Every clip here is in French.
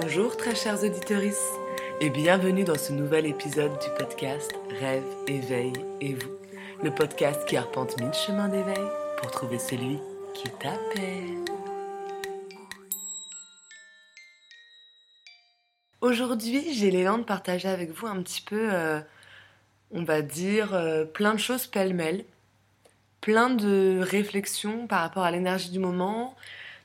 Bonjour très chers auditeurs et bienvenue dans ce nouvel épisode du podcast Rêve, éveil et vous. Le podcast qui arpente mille chemins d'éveil pour trouver celui qui t'appelle. Aujourd'hui, j'ai l'élan de partager avec vous un petit peu, euh, on va dire, euh, plein de choses pêle-mêle, plein de réflexions par rapport à l'énergie du moment,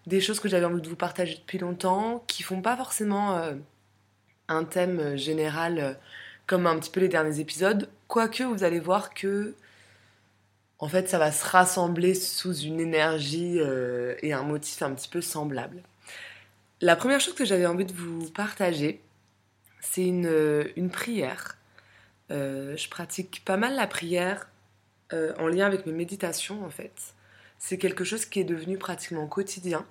des choses que j'avais envie de vous partager depuis longtemps, qui font pas forcément euh, un thème général euh, comme un petit peu les derniers épisodes, quoique vous allez voir que en fait ça va se rassembler sous une énergie euh, et un motif un petit peu semblable. La première chose que j'avais envie de vous partager, c'est une, une, prière. je pratique pas mal la prière en lien avec mes méditations en fait c'est quelque chose qui est devenu pratiquement quotidien.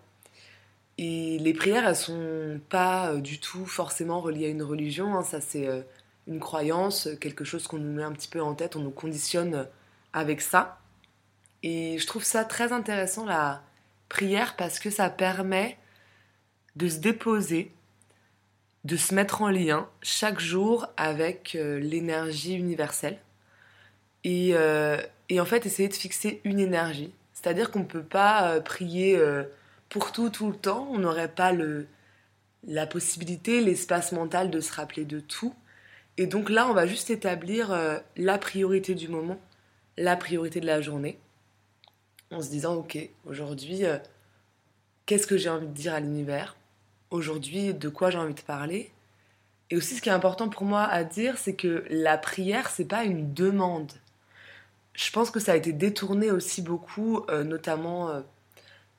Et les prières, elles sont pas euh, du tout forcément reliées à une religion. Hein. Ça, c'est euh, une croyance, quelque chose qu'on nous met un petit peu en tête, on nous conditionne avec ça. Et je trouve ça très intéressant, la prière, parce que ça permet de se déposer, de se mettre en lien chaque jour avec euh, l'énergie universelle. Et, et en fait, essayer de fixer une énergie c'est-à-dire qu'on ne peut pas euh, prier euh, pour tout, tout le temps. On n'aurait pas le, la possibilité, l'espace mental de se rappeler de tout. Et donc là, on va juste établir euh, la priorité du moment, la priorité de la journée, en se disant, ok, aujourd'hui, qu'est-ce que j'ai envie de dire à l'univers? Aujourd'hui, de quoi j'ai envie de parler? Et aussi, ce qui est important pour moi à dire, c'est que la prière, c'est pas une demande je pense que ça a été détourné aussi beaucoup, euh, notamment euh,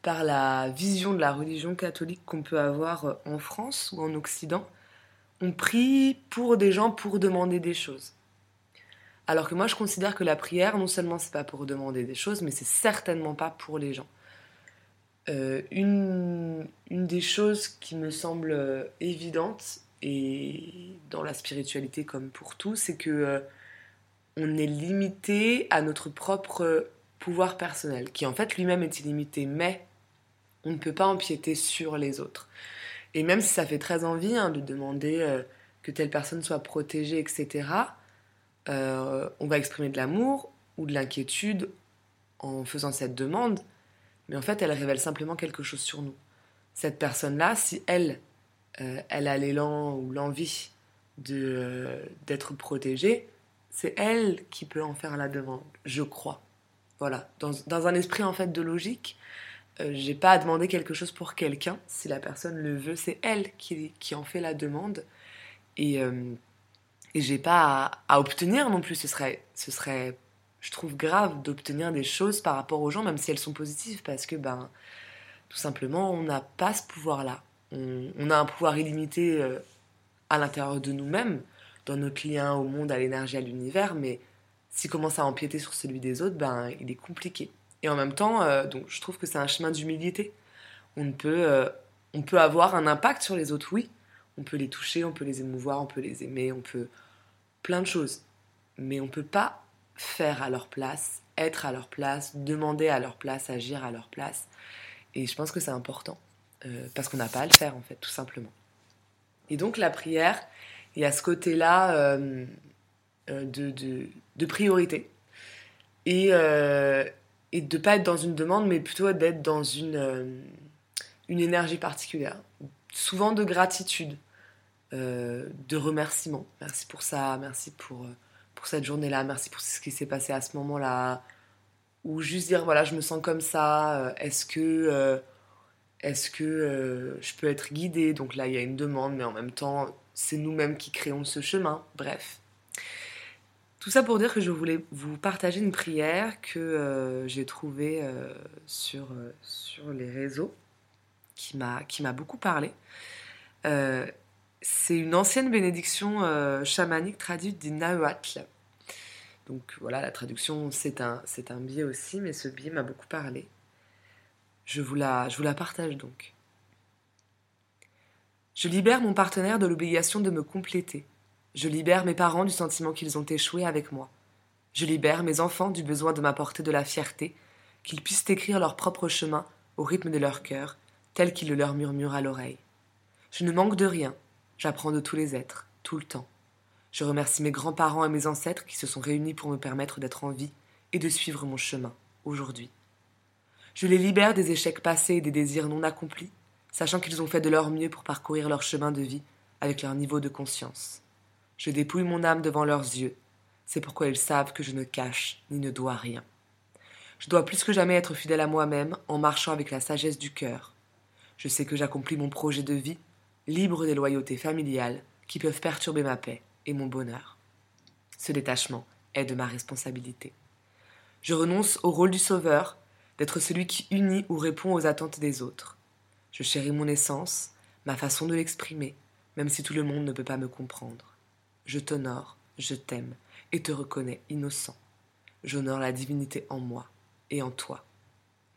par la vision de la religion catholique qu'on peut avoir euh, en France ou en Occident. On prie pour des gens pour demander des choses. Alors que moi, je considère que la prière, non seulement c'est pas pour demander des choses, mais c'est certainement pas pour les gens. une, une, des choses qui me semble évidente, et dans la spiritualité comme pour tout, c'est que on est limité à notre propre pouvoir personnel, qui en fait lui-même est illimité, mais on ne peut pas empiéter sur les autres. Et même si ça fait très envie hein, de demander euh, que telle personne soit protégée, etc., euh, on va exprimer de l'amour ou de l'inquiétude en faisant cette demande, mais en fait elle révèle simplement quelque chose sur nous. Cette personne-là, si elle, euh, elle a l'élan ou l'envie d'être protégée, c'est elle qui peut en faire la demande, je crois. Voilà, dans, un esprit en fait de logique, euh, j'ai pas à demander quelque chose pour quelqu'un. Si la personne le veut, c'est elle qui, en fait la demande. Et, euh, j'ai pas à, obtenir non plus. Ce serait, je trouve grave d'obtenir des choses par rapport aux gens, même si elles sont positives, parce que ben, tout simplement, on n'a pas ce pouvoir-là. On, a un pouvoir illimité euh, à l'intérieur de nous-mêmes dans notre lien au monde, à l'énergie, à l'univers, mais s'il commence à empiéter sur celui des autres, ben, il est compliqué. Et en même temps, euh, donc, je trouve que c'est un chemin d'humilité. On, peut, euh, on peut avoir un impact sur les autres, oui. On peut les toucher, on peut les émouvoir, on peut les aimer, on peut plein de choses. Mais on ne peut pas faire à leur place, être à leur place, demander à leur place, agir à leur place. Et je pense que c'est important. Euh, parce qu'on n'a pas à le faire, en fait, tout simplement. Et donc la prière, il y a ce côté-là euh, de, de, priorité. Et, et de pas être dans une demande, mais plutôt d'être dans une, une énergie particulière. Souvent de gratitude, de remerciement. Merci pour ça, merci pour, pour cette journée-là, merci pour ce qui s'est passé à ce moment-là. Ou juste dire, voilà, je me sens comme ça, est-ce que... est-ce que je peux être guidée? Donc là, il y a une demande, mais en même temps, c'est nous-mêmes qui créons ce chemin, bref. Tout ça pour dire que je voulais vous partager une prière que euh, j'ai trouvée euh, sur, euh, sur les réseaux, qui m'a beaucoup parlé. c'est une ancienne bénédiction chamanique traduite du Nahuatl. Donc voilà, la traduction, c'est un, un biais aussi, mais ce biais m'a beaucoup parlé. Je vous, la, je vous la partage donc. Je libère mon partenaire de l'obligation de me compléter. Je libère mes parents du sentiment qu'ils ont échoué avec moi. Je libère mes enfants du besoin de m'apporter de la fierté, qu'ils puissent écrire leur propre chemin au rythme de leur cœur, tel qu'ils le leur murmurent à l'oreille. Je ne manque de rien. J'apprends de tous les êtres, tout le temps. Je remercie mes grands-parents et mes ancêtres qui se sont réunis pour me permettre d'être en vie et de suivre mon chemin, aujourd'hui. Je les libère des échecs passés et des désirs non accomplis, sachant qu'ils ont fait de leur mieux pour parcourir leur chemin de vie avec leur niveau de conscience. Je dépouille mon âme devant leurs yeux. C'est pourquoi ils savent que je ne cache ni ne dois rien. Je dois plus que jamais être fidèle à moi-même en marchant avec la sagesse du cœur. Je sais que j'accomplis mon projet de vie, libre des loyautés familiales qui peuvent perturber ma paix et mon bonheur. Ce détachement est de ma responsabilité. Je renonce au rôle du sauveur, d'être celui qui unit ou répond aux attentes des autres. Je chéris mon essence, ma façon de l'exprimer, même si tout le monde ne peut pas me comprendre. Je t'honore, je t'aime et te reconnais innocent. J'honore la divinité en moi et en toi.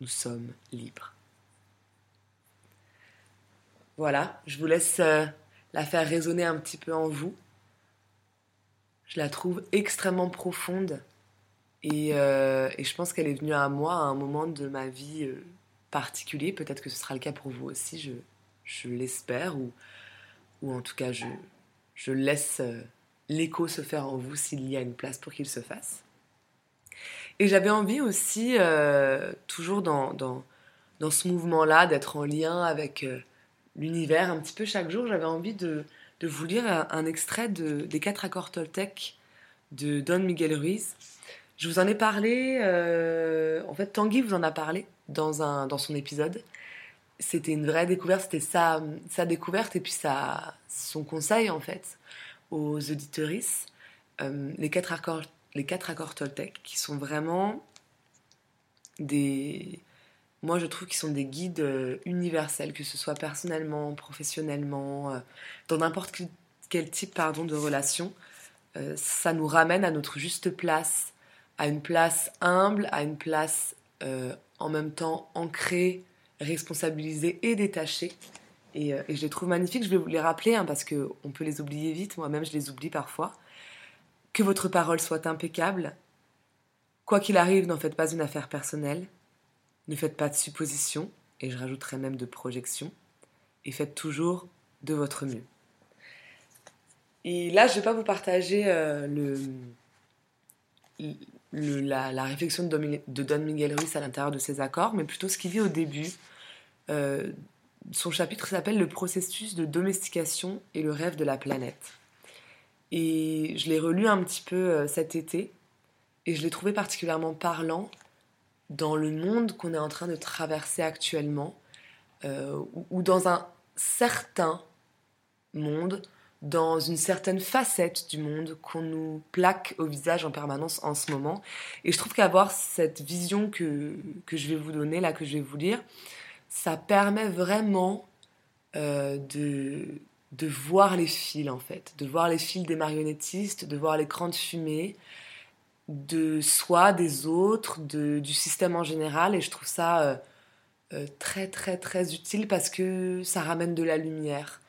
Nous sommes libres. Voilà, je vous laisse euh, la faire résonner un petit peu en vous. Je la trouve extrêmement profonde et, euh, je pense qu'elle est venue à moi à un moment de ma vie euh, particulier. Peut-être que ce sera le cas pour vous aussi, je, l'espère, ou, en tout cas je, laisse l'écho se faire en vous s'il y a une place pour qu'il se fasse. Et j'avais envie aussi, toujours dans, dans, dans ce mouvement-là, d'être en lien avec l'univers un petit peu chaque jour, j'avais envie de, de vous lire un, extrait de, des quatre accords Toltec de Don Miguel Ruiz. Je vous en ai parlé, euh, en fait Tanguy vous en a parlé dans, un, dans son épisode. C'était une vraie découverte, c'était sa, sa découverte et puis sa, son conseil en fait aux auditeuristes. Euh, les, quatre accords, les quatre accords Toltec qui sont vraiment des, moi je trouve qu'ils sont des guides euh, universels, que ce soit personnellement, professionnellement, euh, dans n'importe quel type pardon, de relation. Euh, ça nous ramène à notre juste place, à une place humble, à une place en même temps ancrée, responsabilisée et détachée. Et, je les trouve magnifiques. Je vais vous les rappeler hein, parce qu'on peut les oublier vite. Moi-même, je les oublie parfois. Que votre parole soit impeccable. Quoi qu'il arrive, n'en faites pas une affaire personnelle. Ne faites pas de suppositions, et je rajouterai même de projections, et faites toujours de votre mieux. Et là, je ne vais pas vous partager euh, la, réflexion de Don, Miguel Ruiz à l'intérieur de ses accords, mais plutôt ce qu'il dit au début. Euh, son chapitre s'appelle Le processus de domestication et le rêve de la planète. Et je l'ai relu un petit peu euh, cet été, et je l'ai trouvé particulièrement parlant dans le monde qu'on est en train de traverser actuellement, euh, ou, dans un certain monde, dans une certaine facette du monde qu'on nous plaque au visage en permanence en ce moment. Et je trouve qu'avoir cette vision que, que je vais vous donner, là, que je vais vous lire, ça permet vraiment euh, de, de voir les fils, en fait, de voir les fils des marionnettistes, de voir l'écran de fumée, de soi, des autres, du système en général. Et je trouve ça euh, euh, très, très, très utile parce que ça ramène de la lumière,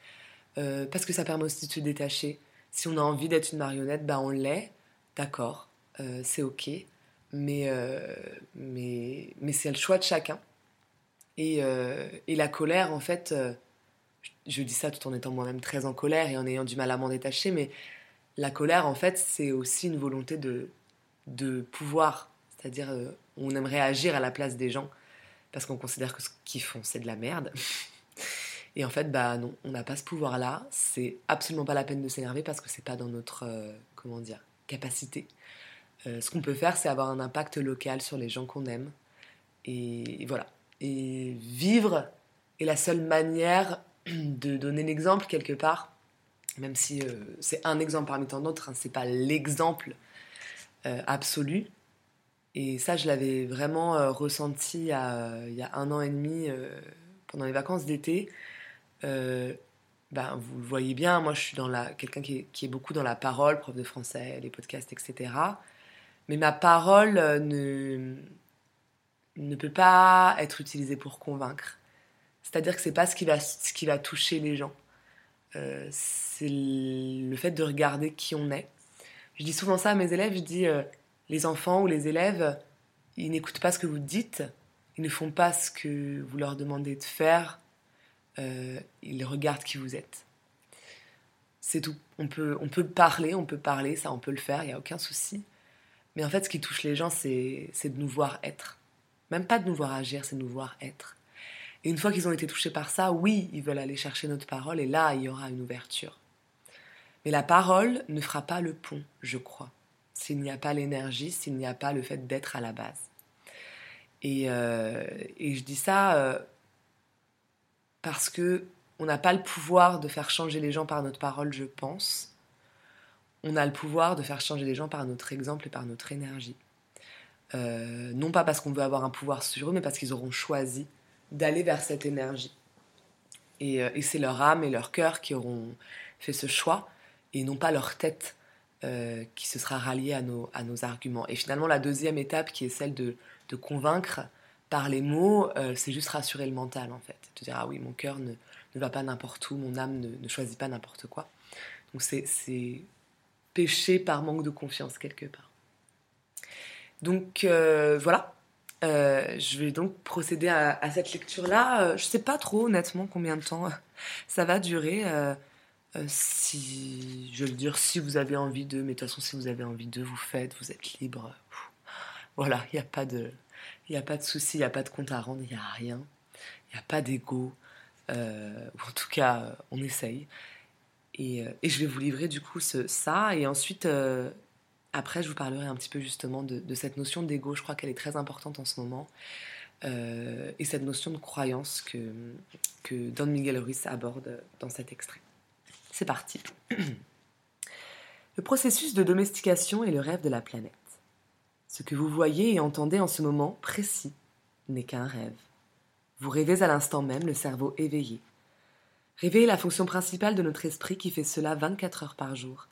parce que ça permet aussi de se détacher. Si on a envie d'être une marionnette, ben on l'est, d'accord, c'est ok. Mais, mais, mais c'est le choix de chacun. Et, et la colère, en fait, je dis ça tout en étant moi-même très en colère et en ayant du mal à m'en détacher, mais la colère, en fait, c'est aussi une volonté de, de pouvoir, c'est-à-dire euh, on aimerait agir à la place des gens parce qu'on considère que ce qu'ils font c'est de la merde. Et en fait, bah non, on n'a pas ce pouvoir-là. C'est absolument pas la peine de s'énerver parce que c'est pas dans notre euh, comment dire capacité. Euh, ce qu'on peut faire, c'est avoir un impact local sur les gens qu'on aime. Et, voilà. Et vivre est la seule manière de donner l'exemple quelque part, même si c'est un exemple parmi tant d'autres. Hein, c'est pas l'exemple euh, absolue. Et ça, je l'avais vraiment euh, ressenti il y, a, un an et demi euh, pendant les vacances d'été. ben, vous le voyez bien, moi je suis quelqu'un qui est, beaucoup dans la parole, prof de français, les podcasts, etc. Mais ma parole ne, ne peut pas être utilisée pour convaincre. C'est-à-dire que c'est pas ce qui, va, ce qui va toucher les gens. c'est le fait de regarder qui on est je dis souvent ça à mes élèves, je dis euh, les enfants ou les élèves, ils n'écoutent pas ce que vous dites, ils ne font pas ce que vous leur demandez de faire, euh, il regarde qui vous êtes. C'est tout. On peut, on peut parler, on peut parler, ça on peut le faire, il n'y a aucun souci. Mais en fait, ce qui touche les gens, c'est de nous voir être. Même pas de nous voir agir, c'est de nous voir être. Et une fois qu'ils ont été touchés par ça, oui, ils veulent aller chercher notre parole, et là, il y aura une ouverture. Mais la parole ne fera pas le pont, je crois, s'il n'y a pas l'énergie, s'il n'y a pas le fait d'être à la base. Et, euh, je dis ça euh, parce que on n'a pas le pouvoir de faire changer les gens par notre parole, je pense. On a le pouvoir de faire changer les gens par notre exemple et par notre énergie. Euh, non pas parce qu'on veut avoir un pouvoir sur eux, mais parce qu'ils auront choisi d'aller vers cette énergie. Et, et c'est leur âme et leur cœur qui auront fait ce choix, et non pas leur tête euh, qui se sera ralliée à nos, arguments. Et finalement, la deuxième étape, qui est celle de, convaincre par les mots, euh, c'est juste rassurer le mental, en fait. De dire, ah oui, mon cœur ne, va pas n'importe où, mon âme ne, ne, choisit pas n'importe quoi. Donc c'est pécher par manque de confiance, quelque part. Donc euh, voilà, euh, je vais donc procéder à, cette lecture-là. Euh, je ne sais pas trop honnêtement combien de temps ça va durer. Si, je veux dire, si vous avez envie de, mais de toute façon, si vous avez envie de, vous faites, vous êtes libre. Voilà, il n'y a pas de, il a pas de souci, il n'y a pas de compte à rendre, il n'y a rien, il n'y a pas d'ego. En tout cas, on essaye. Et, je vais vous livrer du coup ça, et ensuite, après, je vous parlerai un petit peu justement de, cette notion d'ego. Je crois qu'elle est très importante en ce moment. Euh, et cette notion de croyance que, que Don Miguel Ruiz aborde dans cet extrait. C'est parti. Le processus de domestication est le rêve de la planète. Ce que vous voyez et entendez en ce moment précis n'est qu'un rêve. Vous rêvez à l'instant même le cerveau éveillé. Rêver est la fonction principale de notre esprit qui fait cela 24 heures par jour.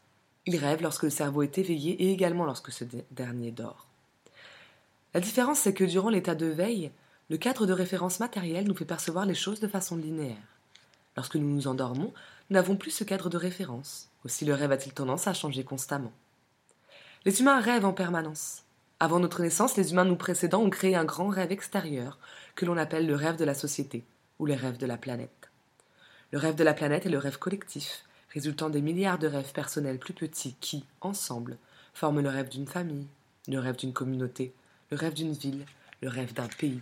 Il rêve lorsque le cerveau est éveillé et également lorsque ce dernier dort. La différence, c'est que durant l'état de veille, le cadre de référence matériel nous fait percevoir les choses de façon linéaire. Lorsque nous nous endormons, nous n'avons plus ce cadre de référence. Aussi le rêve a-t-il tendance à changer constamment. Les humains rêvent en permanence. Avant notre naissance, les humains nous précédant ont créé un grand rêve extérieur que l'on appelle le rêve de la société ou les rêves de la planète. Le rêve de la planète est le rêve collectif, résultant des milliards de rêves personnels plus petits qui, ensemble, forment le rêve d'une famille, le rêve d'une communauté, le rêve d'une ville, le rêve d'un pays,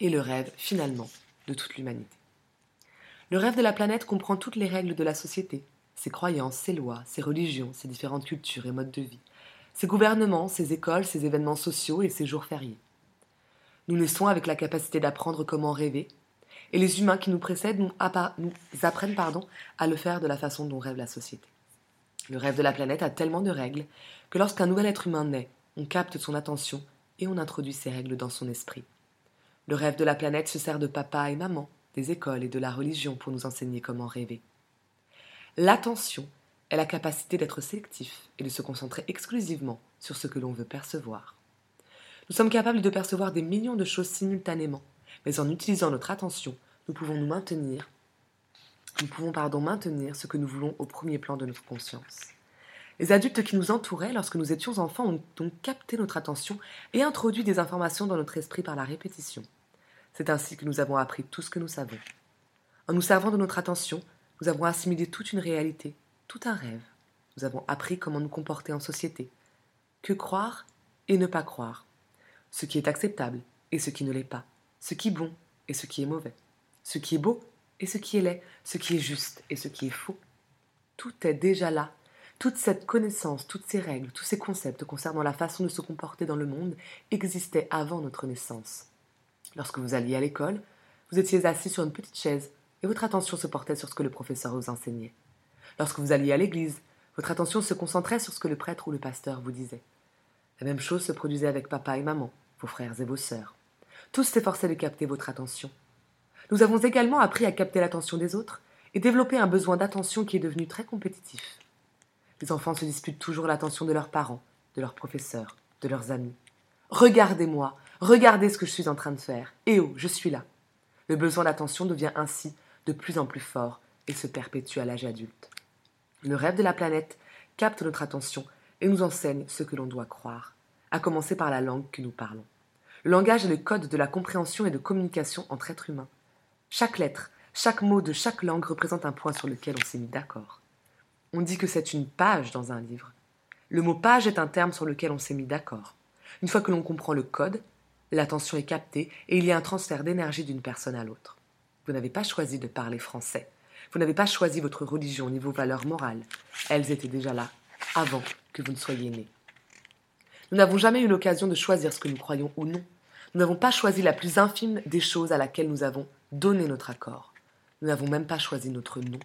et le rêve, finalement, de toute l'humanité. Le rêve de la planète comprend toutes les règles de la société, ses croyances, ses lois, ses religions, ses différentes cultures et modes de vie, ses gouvernements, ses écoles, ses événements sociaux et ses jours fériés. Nous naissons avec la capacité d'apprendre comment rêver, et les humains qui nous précèdent nous, apprennent pardon, à le faire de la façon dont rêve la société. Le rêve de la planète a tellement de règles que lorsqu'un nouvel être humain naît, on capte son attention et on introduit ces règles dans son esprit. Le rêve de la planète se sert de papa et maman, des écoles et de la religion pour nous enseigner comment rêver. L'attention est la capacité d'être sélectif et de se concentrer exclusivement sur ce que l'on veut percevoir. Nous sommes capables de percevoir des millions de choses simultanément, mais en utilisant notre attention, nous pouvons nous maintenir, nous pouvons pardon maintenir ce que nous voulons au premier plan de notre conscience. Les adultes qui nous entouraient lorsque nous étions enfants ont donc capté notre attention et introduit des informations dans notre esprit par la répétition. C'est ainsi que nous avons appris tout ce que nous savons. En nous servant de notre attention, nous avons assimilé toute une réalité, tout un rêve. Nous avons appris comment nous comporter en société, que croire et ne pas croire, ce qui est acceptable et ce qui ne l'est pas, ce qui est bon et ce qui est mauvais, ce qui est beau et ce qui est laid, ce qui est juste et ce qui est faux. Tout est déjà là. Toute cette connaissance, toutes ces règles, tous ces concepts concernant la façon de se comporter dans le monde existaient avant notre naissance. Lorsque vous alliez à l'école, vous étiez assis sur une petite chaise et votre attention se portait sur ce que le professeur vous enseignait. Lorsque vous alliez à l'église, votre attention se concentrait sur ce que le prêtre ou le pasteur vous disait. La même chose se produisait avec papa et maman, vos frères et vos sœurs. Tous s'efforçaient de capter votre attention. Nous avons également appris à capter l'attention des autres et développer un besoin d'attention qui est devenu très compétitif. Les enfants se disputent toujours l'attention de leurs parents, de leurs professeurs, de leurs amis. Regardez-moi, regardez ce que je suis en train de faire. Eh oh, je suis là. Le besoin d'attention devient ainsi de plus en plus fort et se perpétue à l'âge adulte. Le rêve de la planète capte notre attention et nous enseigne ce que l'on doit croire, à commencer par la langue que nous parlons. Le langage est le code de la compréhension et de communication entre êtres humains. Chaque lettre, Chaque mot de chaque langue représente un point sur lequel on s'est mis d'accord. On dit que c'est une page dans un livre. Le mot page est un terme sur lequel on s'est mis d'accord. Une fois que l'on comprend le code, l'attention est captée et il y a un transfert d'énergie d'une personne à l'autre. Vous n'avez pas choisi de parler français. Vous n'avez pas choisi votre religion ni vos valeurs morales. Elles étaient déjà là, avant que vous ne soyez né. Nous n'avons jamais eu l'occasion de choisir ce que nous croyons ou non. Nous n'avons pas choisi la plus infime des choses à laquelle nous avons donné notre accord. Nous n'avons même pas choisi notre nom.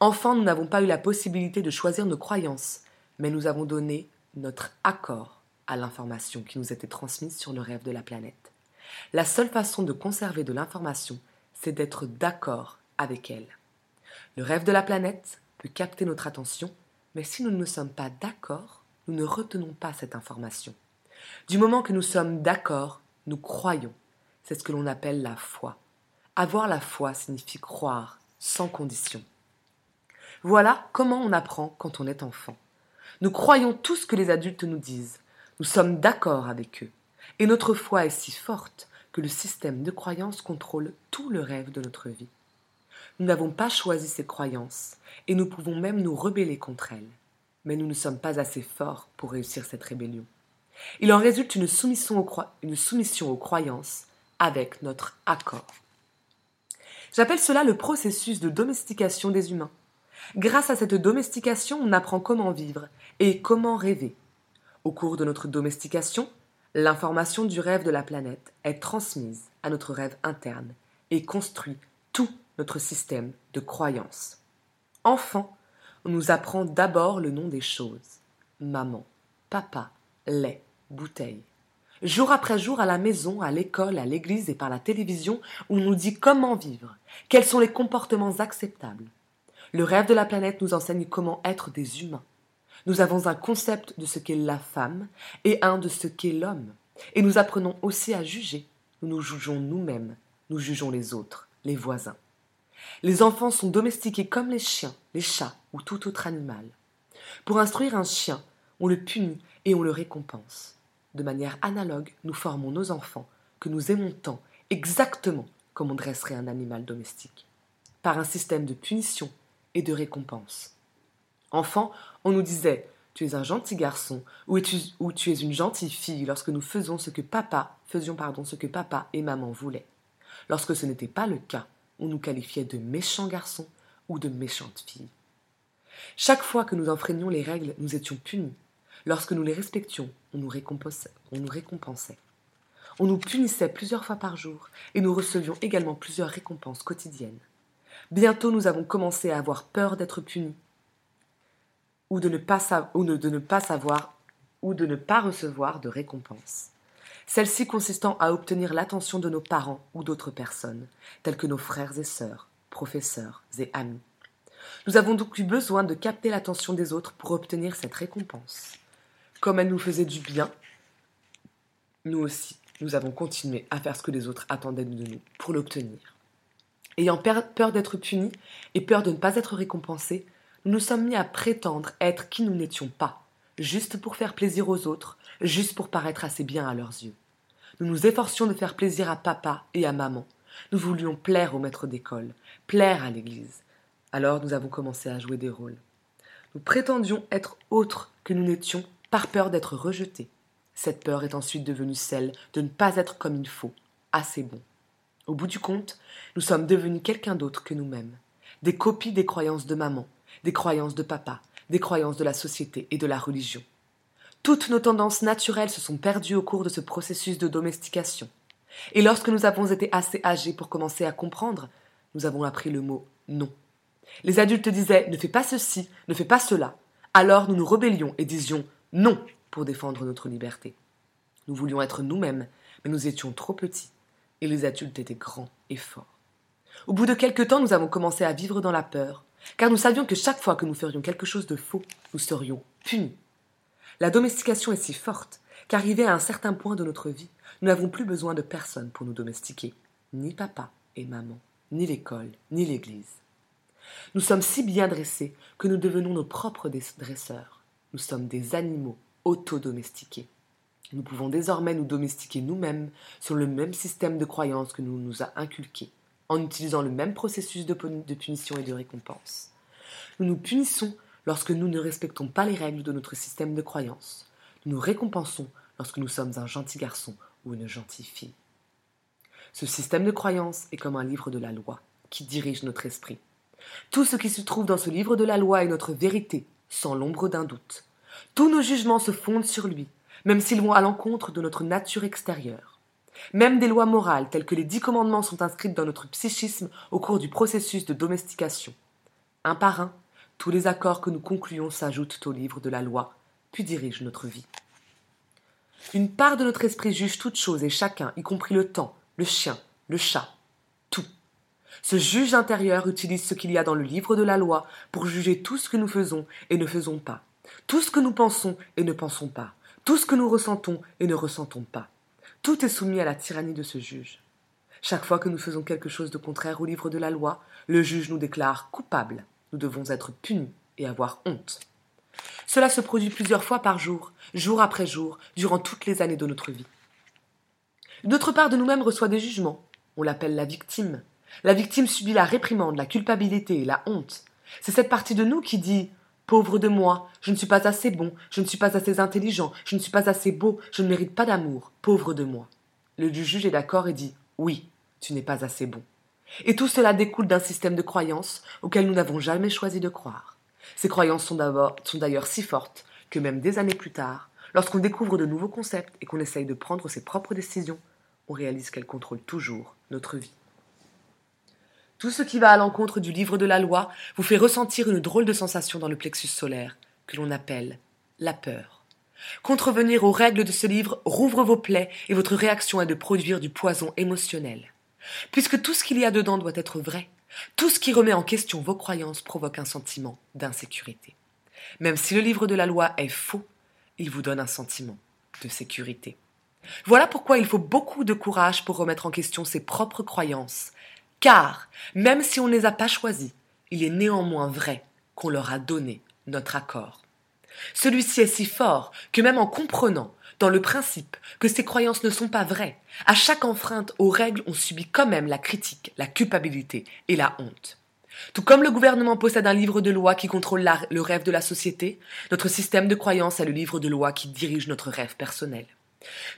Enfant, nous n'avons pas eu la possibilité de choisir nos croyances, mais nous avons donné notre accord à l'information qui nous était transmise sur le rêve de la planète. La seule façon de conserver de l'information, c'est d'être d'accord avec elle. Le rêve de la planète peut capter notre attention, mais si nous ne sommes pas d'accord, nous ne retenons pas cette information. Du moment que nous sommes d'accord, nous croyons. C'est ce que l'on appelle la foi. Avoir la foi signifie croire sans condition. Voilà comment on apprend quand on est enfant. Nous croyons tout ce que les adultes nous disent. Nous sommes d'accord avec eux. Et notre foi est si forte que le système de croyances contrôle tout le rêve de notre vie. Nous n'avons pas choisi ces croyances, et nous pouvons même nous rebeller contre elles. Mais nous ne sommes pas assez forts pour réussir cette rébellion. Il en résulte une soumission aux, croyances avec notre accord. J'appelle cela le processus de domestication des humains. Grâce à cette domestication, on apprend comment vivre et comment rêver. Au cours de notre domestication, l'information du rêve de la planète est transmise à notre rêve interne et construit tout notre système de croyances. Enfant, on nous apprend d'abord le nom des choses. Maman, papa, lait, bouteille. Jour après jour, à la maison, à l'école, à l'église et par la télévision, on nous dit comment vivre, quels sont les comportements acceptables. Le rêve de la planète nous enseigne comment être des humains. Nous avons un concept de ce qu'est la femme et un de ce qu'est l'homme. Et nous apprenons aussi à juger. Nous nous jugeons nous-mêmes, nous jugeons les autres, les voisins. Les enfants sont domestiqués comme les chiens, les chats ou tout autre animal. Pour instruire un chien, on le punit et on le récompense. De manière analogue, nous formons nos enfants, que nous aimons tant, exactement comme on dresserait un animal domestique, par un système de punition et de récompense. Enfant, on nous disait tu es un gentil garçon ou tu, es une gentille fille lorsque nous faisons ce que papa, faisions pardon, ce que papa et maman voulaient. Lorsque ce n'était pas le cas, on nous qualifiait de méchants garçons ou de méchantes filles. Chaque fois que nous enfreignions les règles, nous étions punis. Lorsque nous les respections, on nous récompensait. On nous, récompensait. On nous punissait plusieurs fois par jour et nous recevions également plusieurs récompenses quotidiennes. Bientôt nous avons commencé à avoir peur d'être punis, ou de ne pas, ou de ne pas savoir, ou de ne pas recevoir de récompense. Celle-ci consistant à obtenir l'attention de nos parents ou d'autres personnes, tels que nos frères et sœurs, professeurs et amis. Nous avons donc eu besoin de capter l'attention des autres pour obtenir cette récompense. Comme elle nous faisait du bien, nous aussi, nous avons continué à faire ce que les autres attendaient de nous pour l'obtenir. Ayant peur d'être punis et peur de ne pas être récompensés, nous nous sommes mis à prétendre être qui nous n'étions pas, juste pour faire plaisir aux autres, juste pour paraître assez bien à leurs yeux. Nous nous efforcions de faire plaisir à papa et à maman. Nous voulions plaire au maître d'école, plaire à l'église. Alors nous avons commencé à jouer des rôles. Nous prétendions être autres que nous n'étions par peur d'être rejetés. Cette peur est ensuite devenue celle de ne pas être comme il faut, assez bon. Au bout du compte, nous sommes devenus quelqu'un d'autre que nous-mêmes, des copies des croyances de maman, des croyances de papa, des croyances de la société et de la religion. Toutes nos tendances naturelles se sont perdues au cours de ce processus de domestication. Et lorsque nous avons été assez âgés pour commencer à comprendre, nous avons appris le mot non. Les adultes disaient ne fais pas ceci, ne fais pas cela. Alors nous nous rebellions et disions non pour défendre notre liberté. Nous voulions être nous-mêmes, mais nous étions trop petits et les adultes étaient grands et forts. Au bout de quelque temps, nous avons commencé à vivre dans la peur, car nous savions que chaque fois que nous ferions quelque chose de faux, nous serions punis. La domestication est si forte qu'arrivé à un certain point de notre vie, nous n'avons plus besoin de personne pour nous domestiquer, ni papa et maman, ni l'école, ni l'église. Nous sommes si bien dressés que nous devenons nos propres dresseurs. Nous sommes des animaux auto-domestiqués. Nous pouvons désormais nous domestiquer nous-mêmes sur le même système de croyances que nous nous a inculqué, en utilisant le même processus de, de punition et de récompense. Nous nous punissons lorsque nous ne respectons pas les règles de notre système de croyance. Nous nous récompensons lorsque nous sommes un gentil garçon ou une gentille fille. Ce système de croyance est comme un livre de la loi qui dirige notre esprit. Tout ce qui se trouve dans ce livre de la loi est notre vérité, sans l'ombre d'un doute. Tous nos jugements se fondent sur lui, même s'ils vont à l'encontre de notre nature extérieure. Même des lois morales telles que les dix commandements sont inscrites dans notre psychisme au cours du processus de domestication. Un par un, tous les accords que nous concluons s'ajoutent au livre de la loi, puis dirigent notre vie? Une part de notre esprit juge toute chose et chacun, y compris le temps, le chien, le chat, tout. Ce juge intérieur utilise ce qu'il y a dans le livre de la loi pour juger tout ce que nous faisons et ne faisons pas, tout ce que nous pensons et ne pensons pas, tout ce que nous ressentons et ne ressentons pas. Tout est soumis à la tyrannie de ce juge. Chaque fois que nous faisons quelque chose de contraire au livre de la loi, le juge nous déclare coupables. Nous devons être punis et avoir honte. Cela se produit plusieurs fois par jour, jour après jour, durant toutes les années de notre vie. Une autre part de nous-mêmes reçoit des jugements. On l'appelle la victime. La victime subit la réprimande, la culpabilité et la honte. C'est cette partie de nous qui dit Pauvre de moi, je ne suis pas assez bon, je ne suis pas assez intelligent, je ne suis pas assez beau, je ne mérite pas d'amour, pauvre de moi. Le juge est d'accord et dit Oui, tu n'es pas assez bon. Et tout cela découle d'un système de croyances auquel nous n'avons jamais choisi de croire. Ces croyances sont d'ailleurs si fortes que même des années plus tard, lorsqu'on découvre de nouveaux concepts et qu'on essaye de prendre ses propres décisions, on réalise qu'elles contrôlent toujours notre vie. Tout ce qui va à l'encontre du livre de la loi vous fait ressentir une drôle de sensation dans le plexus solaire, que l'on appelle la peur. Contrevenir aux règles de ce livre rouvre vos plaies et votre réaction est de produire du poison émotionnel. Puisque tout ce qu'il y a dedans doit être vrai, tout ce qui remet en question vos croyances provoque un sentiment d'insécurité. Même si le livre de la loi est faux, il vous donne un sentiment de sécurité. Voilà pourquoi il faut beaucoup de courage pour remettre en question ses propres croyances car, même si on ne les a pas choisis, il est néanmoins vrai qu'on leur a donné notre accord. Celui-ci est si fort que même en comprenant, dans le principe, que ces croyances ne sont pas vraies, à chaque enfreinte aux règles on subit quand même la critique, la culpabilité et la honte. Tout comme le gouvernement possède un livre de loi qui contrôle le rêve de la société, notre système de croyances est le livre de loi qui dirige notre rêve personnel.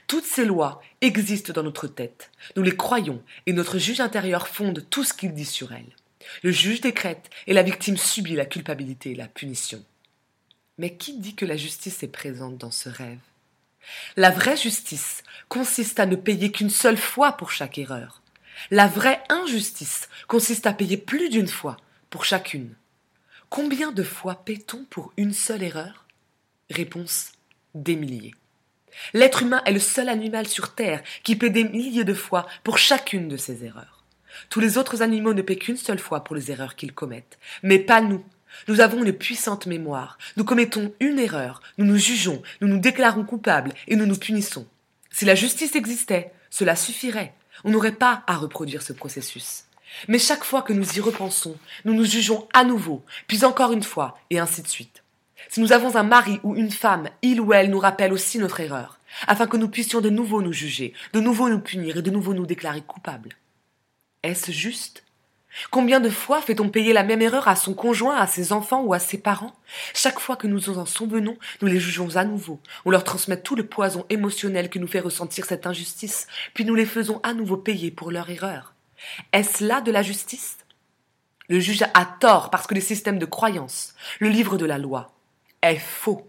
Toutes ces lois existent dans notre tête. Nous les croyons et notre juge intérieur fonde tout ce qu'il dit sur elles. Le juge décrète et la victime subit la culpabilité et la punition. Mais qui dit que la justice est présente dans ce rêve? La vraie justice consiste à ne payer qu'une seule fois pour chaque erreur. La vraie injustice consiste à payer plus d'une fois pour chacune. Combien de fois paie-t-on pour une seule erreur? Réponse des milliers. L'être humain est le seul animal sur Terre qui paie des milliers de fois pour chacune de ses erreurs. Tous les autres animaux ne paient qu'une seule fois pour les erreurs qu'ils commettent, mais pas nous. Nous avons une puissante mémoire. Nous commettons une erreur, nous nous jugeons, nous nous déclarons coupables et nous nous punissons. Si la justice existait, cela suffirait. On n'aurait pas à reproduire ce processus. Mais chaque fois que nous y repensons, nous nous jugeons à nouveau, puis encore une fois, et ainsi de suite. Si nous avons un mari ou une femme, il ou elle nous rappelle aussi notre erreur, afin que nous puissions de nouveau nous juger, de nouveau nous punir et de nouveau nous déclarer coupables. Est-ce juste? Combien de fois fait-on payer la même erreur à son conjoint, à ses enfants ou à ses parents? Chaque fois que nous en souvenons, nous les jugeons à nouveau. On leur transmet tout le poison émotionnel qui nous fait ressentir cette injustice, puis nous les faisons à nouveau payer pour leur erreur. Est-ce là de la justice? Le juge a tort parce que les systèmes de croyance, le livre de la loi, est faux.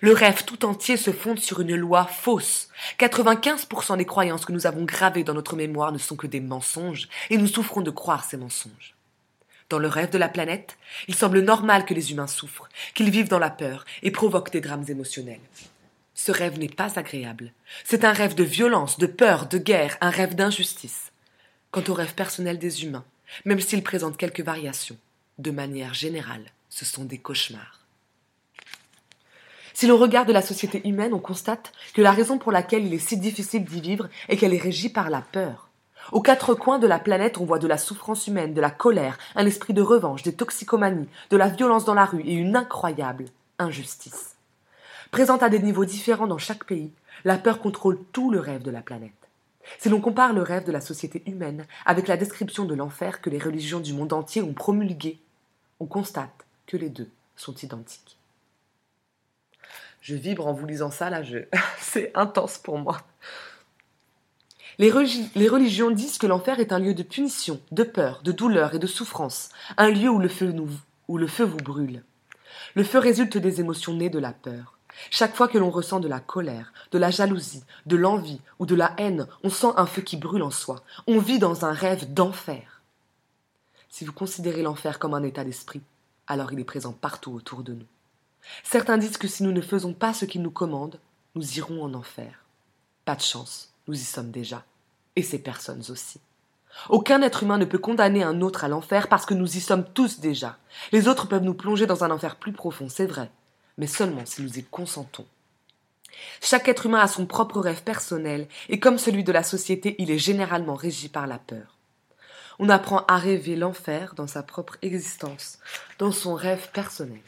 Le rêve tout entier se fonde sur une loi fausse. 95% des croyances que nous avons gravées dans notre mémoire ne sont que des mensonges, et nous souffrons de croire ces mensonges. Dans le rêve de la planète, il semble normal que les humains souffrent, qu'ils vivent dans la peur et provoquent des drames émotionnels. Ce rêve n'est pas agréable. C'est un rêve de violence, de peur, de guerre, un rêve d'injustice. Quant au rêve personnel des humains, même s'il présente quelques variations, de manière générale, ce sont des cauchemars. Si l'on regarde la société humaine, on constate que la raison pour laquelle il est si difficile d'y vivre est qu'elle est régie par la peur. Aux quatre coins de la planète, on voit de la souffrance humaine, de la colère, un esprit de revanche, des toxicomanies, de la violence dans la rue et une incroyable injustice. Présente à des niveaux différents dans chaque pays, la peur contrôle tout le rêve de la planète. Si l'on compare le rêve de la société humaine avec la description de l'enfer que les religions du monde entier ont promulgué, on constate que les deux sont identiques. Je vibre en vous lisant ça, là, je... c'est intense pour moi. Les, religions disent que l'enfer est un lieu de punition, de peur, de douleur et de souffrance, un lieu où où le feu vous brûle. Le feu résulte des émotions nées de la peur. Chaque fois que l'on ressent de la colère, de la jalousie, de l'envie ou de la haine, on sent un feu qui brûle en soi. On vit dans un rêve d'enfer. Si vous considérez l'enfer comme un état d'esprit, alors il est présent partout autour de nous. Certains disent que si nous ne faisons pas ce qu'il nous commande, nous irons en enfer. Pas de chance, nous y sommes déjà. Et ces personnes aussi. Aucun être humain ne peut condamner un autre à l'enfer parce que nous y sommes tous déjà. Les autres peuvent nous plonger dans un enfer plus profond, c'est vrai, mais seulement si nous y consentons. Chaque être humain a son propre rêve personnel, et comme celui de la société, il est généralement régi par la peur. On apprend à rêver l'enfer dans sa propre existence, dans son rêve personnel.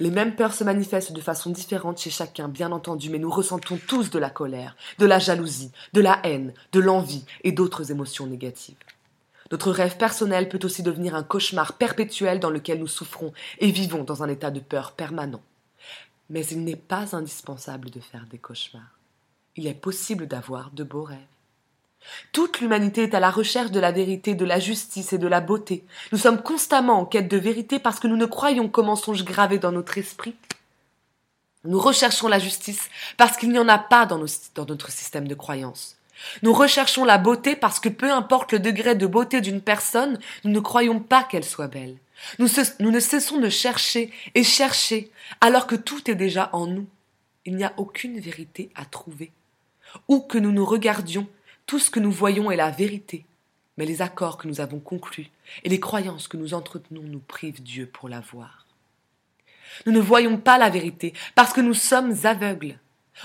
Les mêmes peurs se manifestent de façon différente chez chacun, bien entendu, mais nous ressentons tous de la colère, de la jalousie, de la haine, de l'envie et d'autres émotions négatives. Notre rêve personnel peut aussi devenir un cauchemar perpétuel dans lequel nous souffrons et vivons dans un état de peur permanent. Mais il n'est pas indispensable de faire des cauchemars. Il est possible d'avoir de beaux rêves. Toute l'humanité est à la recherche de la vérité, de la justice et de la beauté. Nous sommes constamment en quête de vérité parce que nous ne croyons qu'aux mensonges gravés dans notre esprit. Nous recherchons la justice parce qu'il n'y en a pas dans, notre système de croyance. Nous recherchons la beauté parce que peu importe le degré de beauté d'une personne, nous ne croyons pas qu'elle soit belle. nous ne cessons de chercher et chercher alors que tout est déjà en nous. Il n'y a aucune vérité à trouver. Où que nous nous regardions, tout ce que nous voyons est la vérité, mais les accords que nous avons conclus et les croyances que nous entretenons nous privent Dieu pour la voir. Nous ne voyons pas la vérité parce que nous sommes aveugles.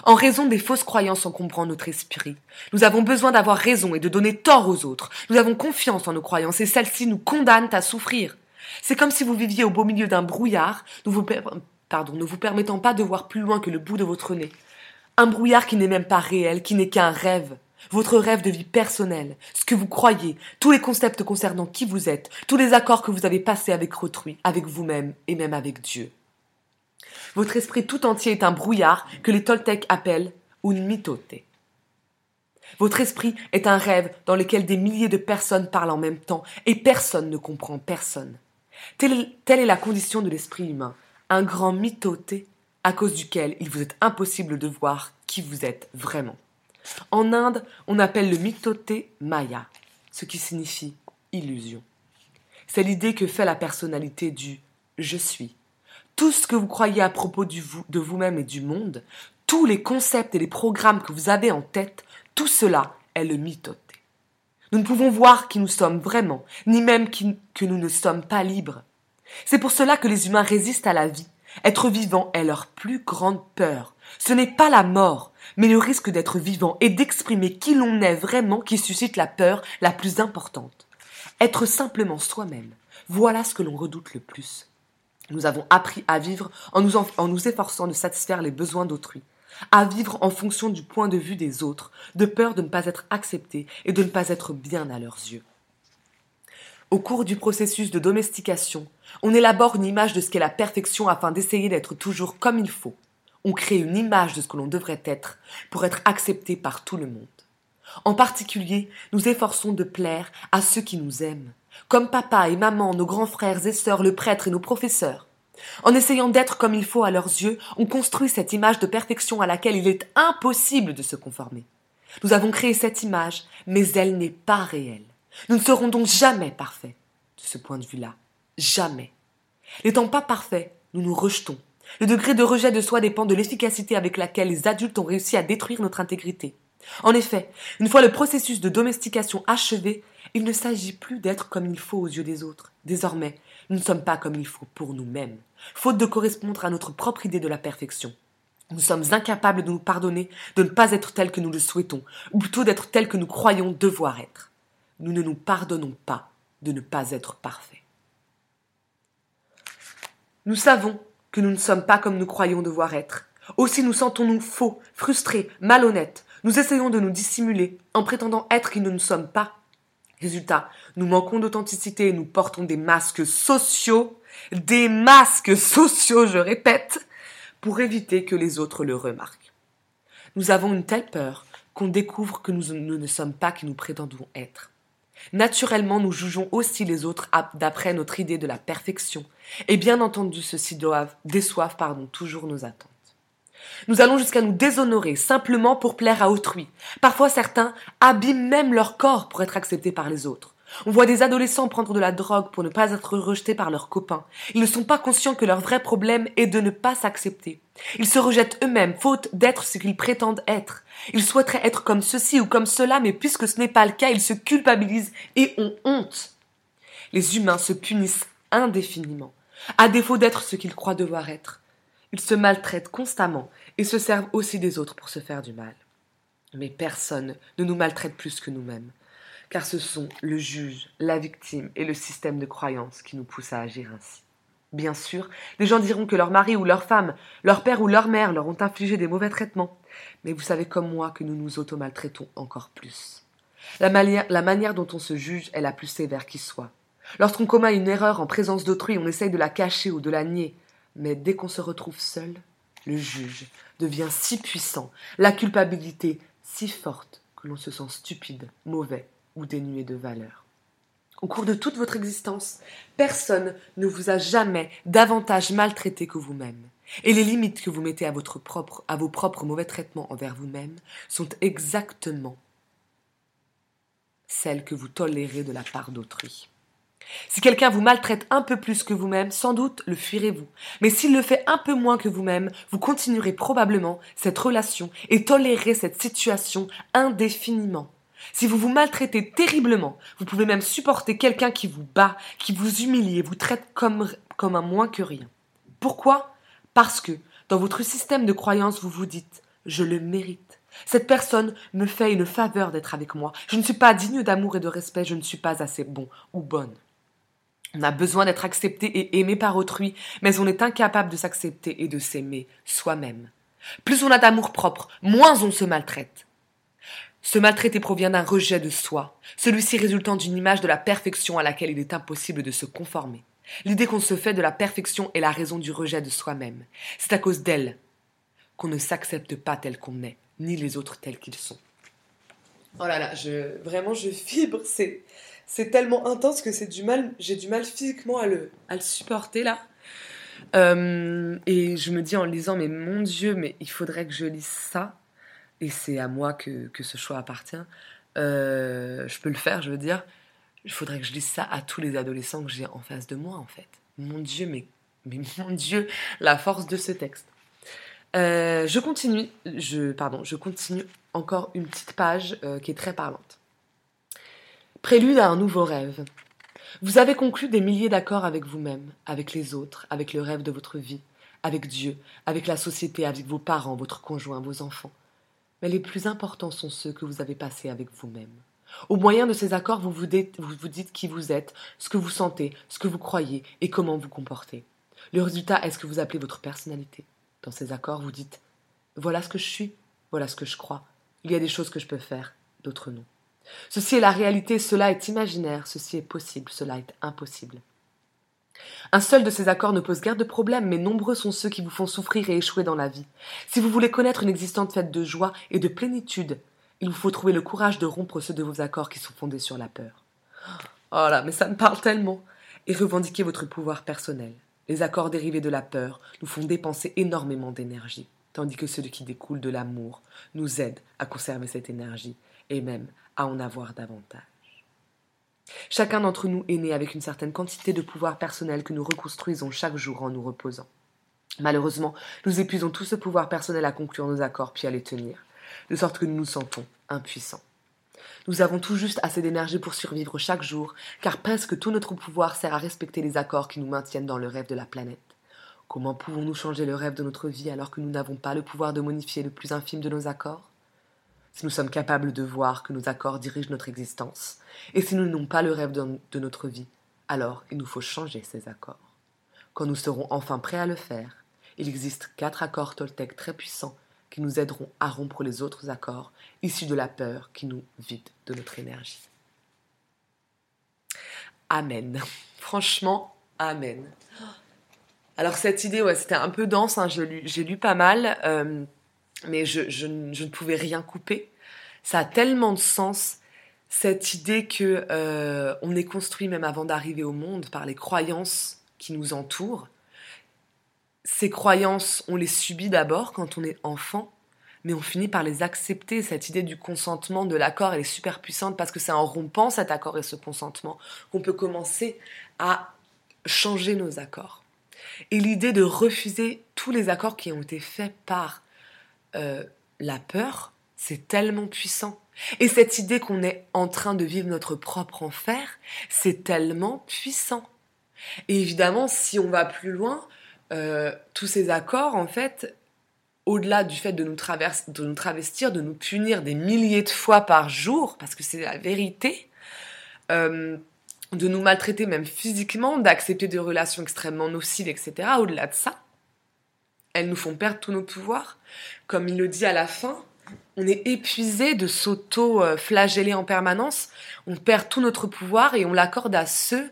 En raison des fausses croyances encombrant notre esprit, nous avons besoin d'avoir raison et de donner tort aux autres. Nous avons confiance en nos croyances et celles-ci nous condamnent à souffrir. C'est comme si vous viviez au beau milieu d'un brouillard, vous, ne vous permettant pas de voir plus loin que le bout de votre nez. Un brouillard qui n'est même pas réel, qui n'est qu'un rêve votre rêve de vie personnelle, ce que vous croyez, tous les concepts concernant qui vous êtes, tous les accords que vous avez passés avec autrui, avec vous-même et même avec Dieu. Votre esprit tout entier est un brouillard que les Toltecs appellent un mitote. Votre esprit est un rêve dans lequel des milliers de personnes parlent en même temps et personne ne comprend personne. Telle, est la condition de l'esprit humain, un grand mitoté à cause duquel il vous est impossible de voir qui vous êtes vraiment. En Inde, on appelle le mitoté maya, ce qui signifie illusion. C'est l'idée que fait la personnalité du je suis. Tout ce que vous croyez à propos de vous-même et du monde, tous les concepts et les programmes que vous avez en tête, tout cela est le mitoté. Nous ne pouvons voir qui nous sommes vraiment, ni même que nous ne sommes pas libres. C'est pour cela que les humains résistent à la vie. Être vivant est leur plus grande peur. Ce n'est pas la mort, mais le risque d'être vivant et d'exprimer qui l'on est vraiment qui suscite la peur la plus importante. Être simplement soi-même, voilà ce que l'on redoute le plus. Nous avons appris à vivre en nous, en nous efforçant de satisfaire les besoins d'autrui, à vivre en fonction du point de vue des autres, de peur de ne pas être accepté et de ne pas être bien à leurs yeux. Au cours du processus de domestication, on élabore une image de ce qu'est la perfection afin d'essayer d'être toujours comme il faut on crée une image de ce que l'on devrait être pour être accepté par tout le monde. En particulier, nous efforçons de plaire à ceux qui nous aiment, comme papa et maman, nos grands frères et sœurs, le prêtre et nos professeurs. En essayant d'être comme il faut à leurs yeux, on construit cette image de perfection à laquelle il est impossible de se conformer. Nous avons créé cette image, mais elle n'est pas réelle. Nous ne serons donc jamais parfaits. De ce point de vue-là, jamais. N'étant pas parfaits, nous nous rejetons le degré de rejet de soi dépend de l'efficacité avec laquelle les adultes ont réussi à détruire notre intégrité. En effet, une fois le processus de domestication achevé, il ne s'agit plus d'être comme il faut aux yeux des autres. Désormais, nous ne sommes pas comme il faut pour nous-mêmes, faute de correspondre à notre propre idée de la perfection. Nous sommes incapables de nous pardonner de ne pas être tels que nous le souhaitons, ou plutôt d'être tels que nous croyons devoir être. Nous ne nous pardonnons pas de ne pas être parfaits. Nous savons que nous ne sommes pas comme nous croyons devoir être. Aussi nous sentons-nous faux, frustrés, malhonnêtes. Nous essayons de nous dissimuler en prétendant être qui nous ne sommes pas. Résultat, nous manquons d'authenticité et nous portons des masques sociaux, des masques sociaux, je répète, pour éviter que les autres le remarquent. Nous avons une telle peur qu'on découvre que nous, ne sommes pas qui nous prétendons être. Naturellement, nous jugeons aussi les autres d'après notre idée de la perfection, et bien entendu, ceux-ci doivent, déçoivent pardon, toujours nos attentes. Nous allons jusqu'à nous déshonorer simplement pour plaire à autrui. Parfois certains abîment même leur corps pour être acceptés par les autres. On voit des adolescents prendre de la drogue pour ne pas être rejetés par leurs copains. Ils ne sont pas conscients que leur vrai problème est de ne pas s'accepter. Ils se rejettent eux-mêmes, faute d'être ce qu'ils prétendent être. Ils souhaiteraient être comme ceci ou comme cela, mais puisque ce n'est pas le cas, ils se culpabilisent et ont honte. Les humains se punissent indéfiniment, à défaut d'être ce qu'ils croient devoir être. Ils se maltraitent constamment et se servent aussi des autres pour se faire du mal. Mais personne ne nous maltraite plus que nous-mêmes, car ce sont le juge, la victime et le système de croyance qui nous poussent à agir ainsi. Bien sûr, des gens diront que leur mari ou leur femme, leur père ou leur mère leur ont infligé des mauvais traitements, mais vous savez comme moi que nous nous auto-maltraitons encore plus. La manière dont on se juge est la plus sévère qui soit. Lorsqu'on commet une erreur en présence d'autrui, on essaye de la cacher ou de la nier, mais dès qu'on se retrouve seul, le juge devient si puissant, la culpabilité si forte que l'on se sent stupide, mauvais ou dénué de valeur. Au cours de toute votre existence, personne ne vous a jamais davantage maltraité que vous-même. Et les limites que vous mettez à, votre propre, à vos propres mauvais traitements envers vous-même sont exactement celles que vous tolérez de la part d'autrui. Si quelqu'un vous maltraite un peu plus que vous-même, sans doute le fuirez-vous. Mais s'il le fait un peu moins que vous-même, vous continuerez probablement cette relation et tolérerez cette situation indéfiniment. Si vous vous maltraitez terriblement, vous pouvez même supporter quelqu'un qui vous bat, qui vous humilie et vous traite comme, comme un moins que rien. Pourquoi? Parce que, dans votre système de croyance, vous vous dites Je le mérite. Cette personne me fait une faveur d'être avec moi. Je ne suis pas digne d'amour et de respect, je ne suis pas assez bon ou bonne. On a besoin d'être accepté et aimé par autrui, mais on est incapable de s'accepter et de s'aimer soi-même. Plus on a d'amour propre, moins on se maltraite. Se maltraiter provient d'un rejet de soi, celui-ci résultant d'une image de la perfection à laquelle il est impossible de se conformer. L'idée qu'on se fait de la perfection est la raison du rejet de soi-même. C'est à cause d'elle qu'on ne s'accepte pas tel qu'on est, ni les autres tels qu'ils sont. Oh là là, je, vraiment je fibre, c'est, c'est tellement intense que c'est du mal, j'ai du mal physiquement à le, à le supporter là. Euh, et je me dis en lisant, mais mon Dieu, mais il faudrait que je lise ça. Et c'est à moi que, que, ce choix appartient. Euh, je peux le faire, je veux dire. Il faudrait que je lise ça à tous les adolescents que j'ai en face de moi, en fait. Mon Dieu, mais, mais mon Dieu, la force de ce texte. Euh, je continue, je, pardon, je continue encore une petite page qui est très parlante. Prélude à un nouveau rêve. Vous avez conclu des milliers d'accords avec vous-même, avec les autres, avec le rêve de votre vie, avec Dieu, avec la société, avec vos parents, votre conjoint, vos enfants. Mais les plus importants sont ceux que vous avez passés avec vous-même. Au moyen de ces accords, vous vous, dites, qui vous êtes, ce que vous sentez, ce que vous croyez et comment vous comportez. Le résultat est ce que vous appelez votre personnalité. Dans ces accords, vous dites Voilà ce que je suis, voilà ce que je crois. Il y a des choses que je peux faire, d'autres non. Ceci est la réalité, cela est imaginaire, ceci est possible, cela est impossible. Un seul de ces accords ne pose guère de problème, mais nombreux sont ceux qui vous font souffrir et échouer dans la vie. Si vous voulez connaître une existence faite de joie et de plénitude, il vous faut trouver le courage de rompre ceux de vos accords qui sont fondés sur la peur. Oh là, mais ça me parle tellement. Et revendiquer votre pouvoir personnel. Les accords dérivés de la peur nous font dépenser énormément d'énergie, tandis que ceux qui découlent de l'amour nous aident à conserver cette énergie et même à en avoir davantage. Chacun d'entre nous est né avec une certaine quantité de pouvoir personnel que nous reconstruisons chaque jour en nous reposant. Malheureusement, nous épuisons tout ce pouvoir personnel à conclure nos accords puis à les tenir, de sorte que nous nous sentons impuissants. Nous avons tout juste assez d'énergie pour survivre chaque jour, car presque tout notre pouvoir sert à respecter les accords qui nous maintiennent dans le rêve de la planète. Comment pouvons-nous changer le rêve de notre vie alors que nous n'avons pas le pouvoir de modifier le plus infime de nos accords? Si nous sommes capables de voir que nos accords dirigent notre existence, et si nous n'avons pas le rêve de, notre vie, alors il nous faut changer ces accords. Quand nous serons enfin prêts à le faire, il existe quatre accords Toltec très puissants, qui nous aideront à rompre les autres accords issus de la peur qui nous vide de notre énergie. Amen. Franchement, Amen. Alors cette idée, c'était un peu dense, hein, j'ai lu, pas mal, euh, mais je, ne pouvais rien couper. Ça a tellement de sens, cette idée que euh, on est construit même avant d'arriver au monde par les croyances qui nous entourent. Ces croyances, on les subit d'abord quand on est enfant, mais on finit par les accepter. Cette idée du consentement, de l'accord, elle est super puissante parce que c'est en rompant cet accord et ce consentement qu'on peut commencer à changer nos accords. Et l'idée de refuser tous les accords qui ont été faits par euh, la peur, c'est tellement puissant. Et cette idée qu'on est en train de vivre notre propre enfer, c'est tellement puissant. Et évidemment, si on va plus loin, euh, tous ces accords, en fait, au-delà du fait de nous, de nous travestir, de nous punir des milliers de fois par jour, parce que c'est la vérité, euh, de nous maltraiter même physiquement, d'accepter des relations extrêmement nocives, etc. Au-delà de ça, elles nous font perdre tous nos pouvoirs. Comme il le dit à la fin, on est épuisé de s'auto-flageller en permanence, on perd tout notre pouvoir et on l'accorde à ceux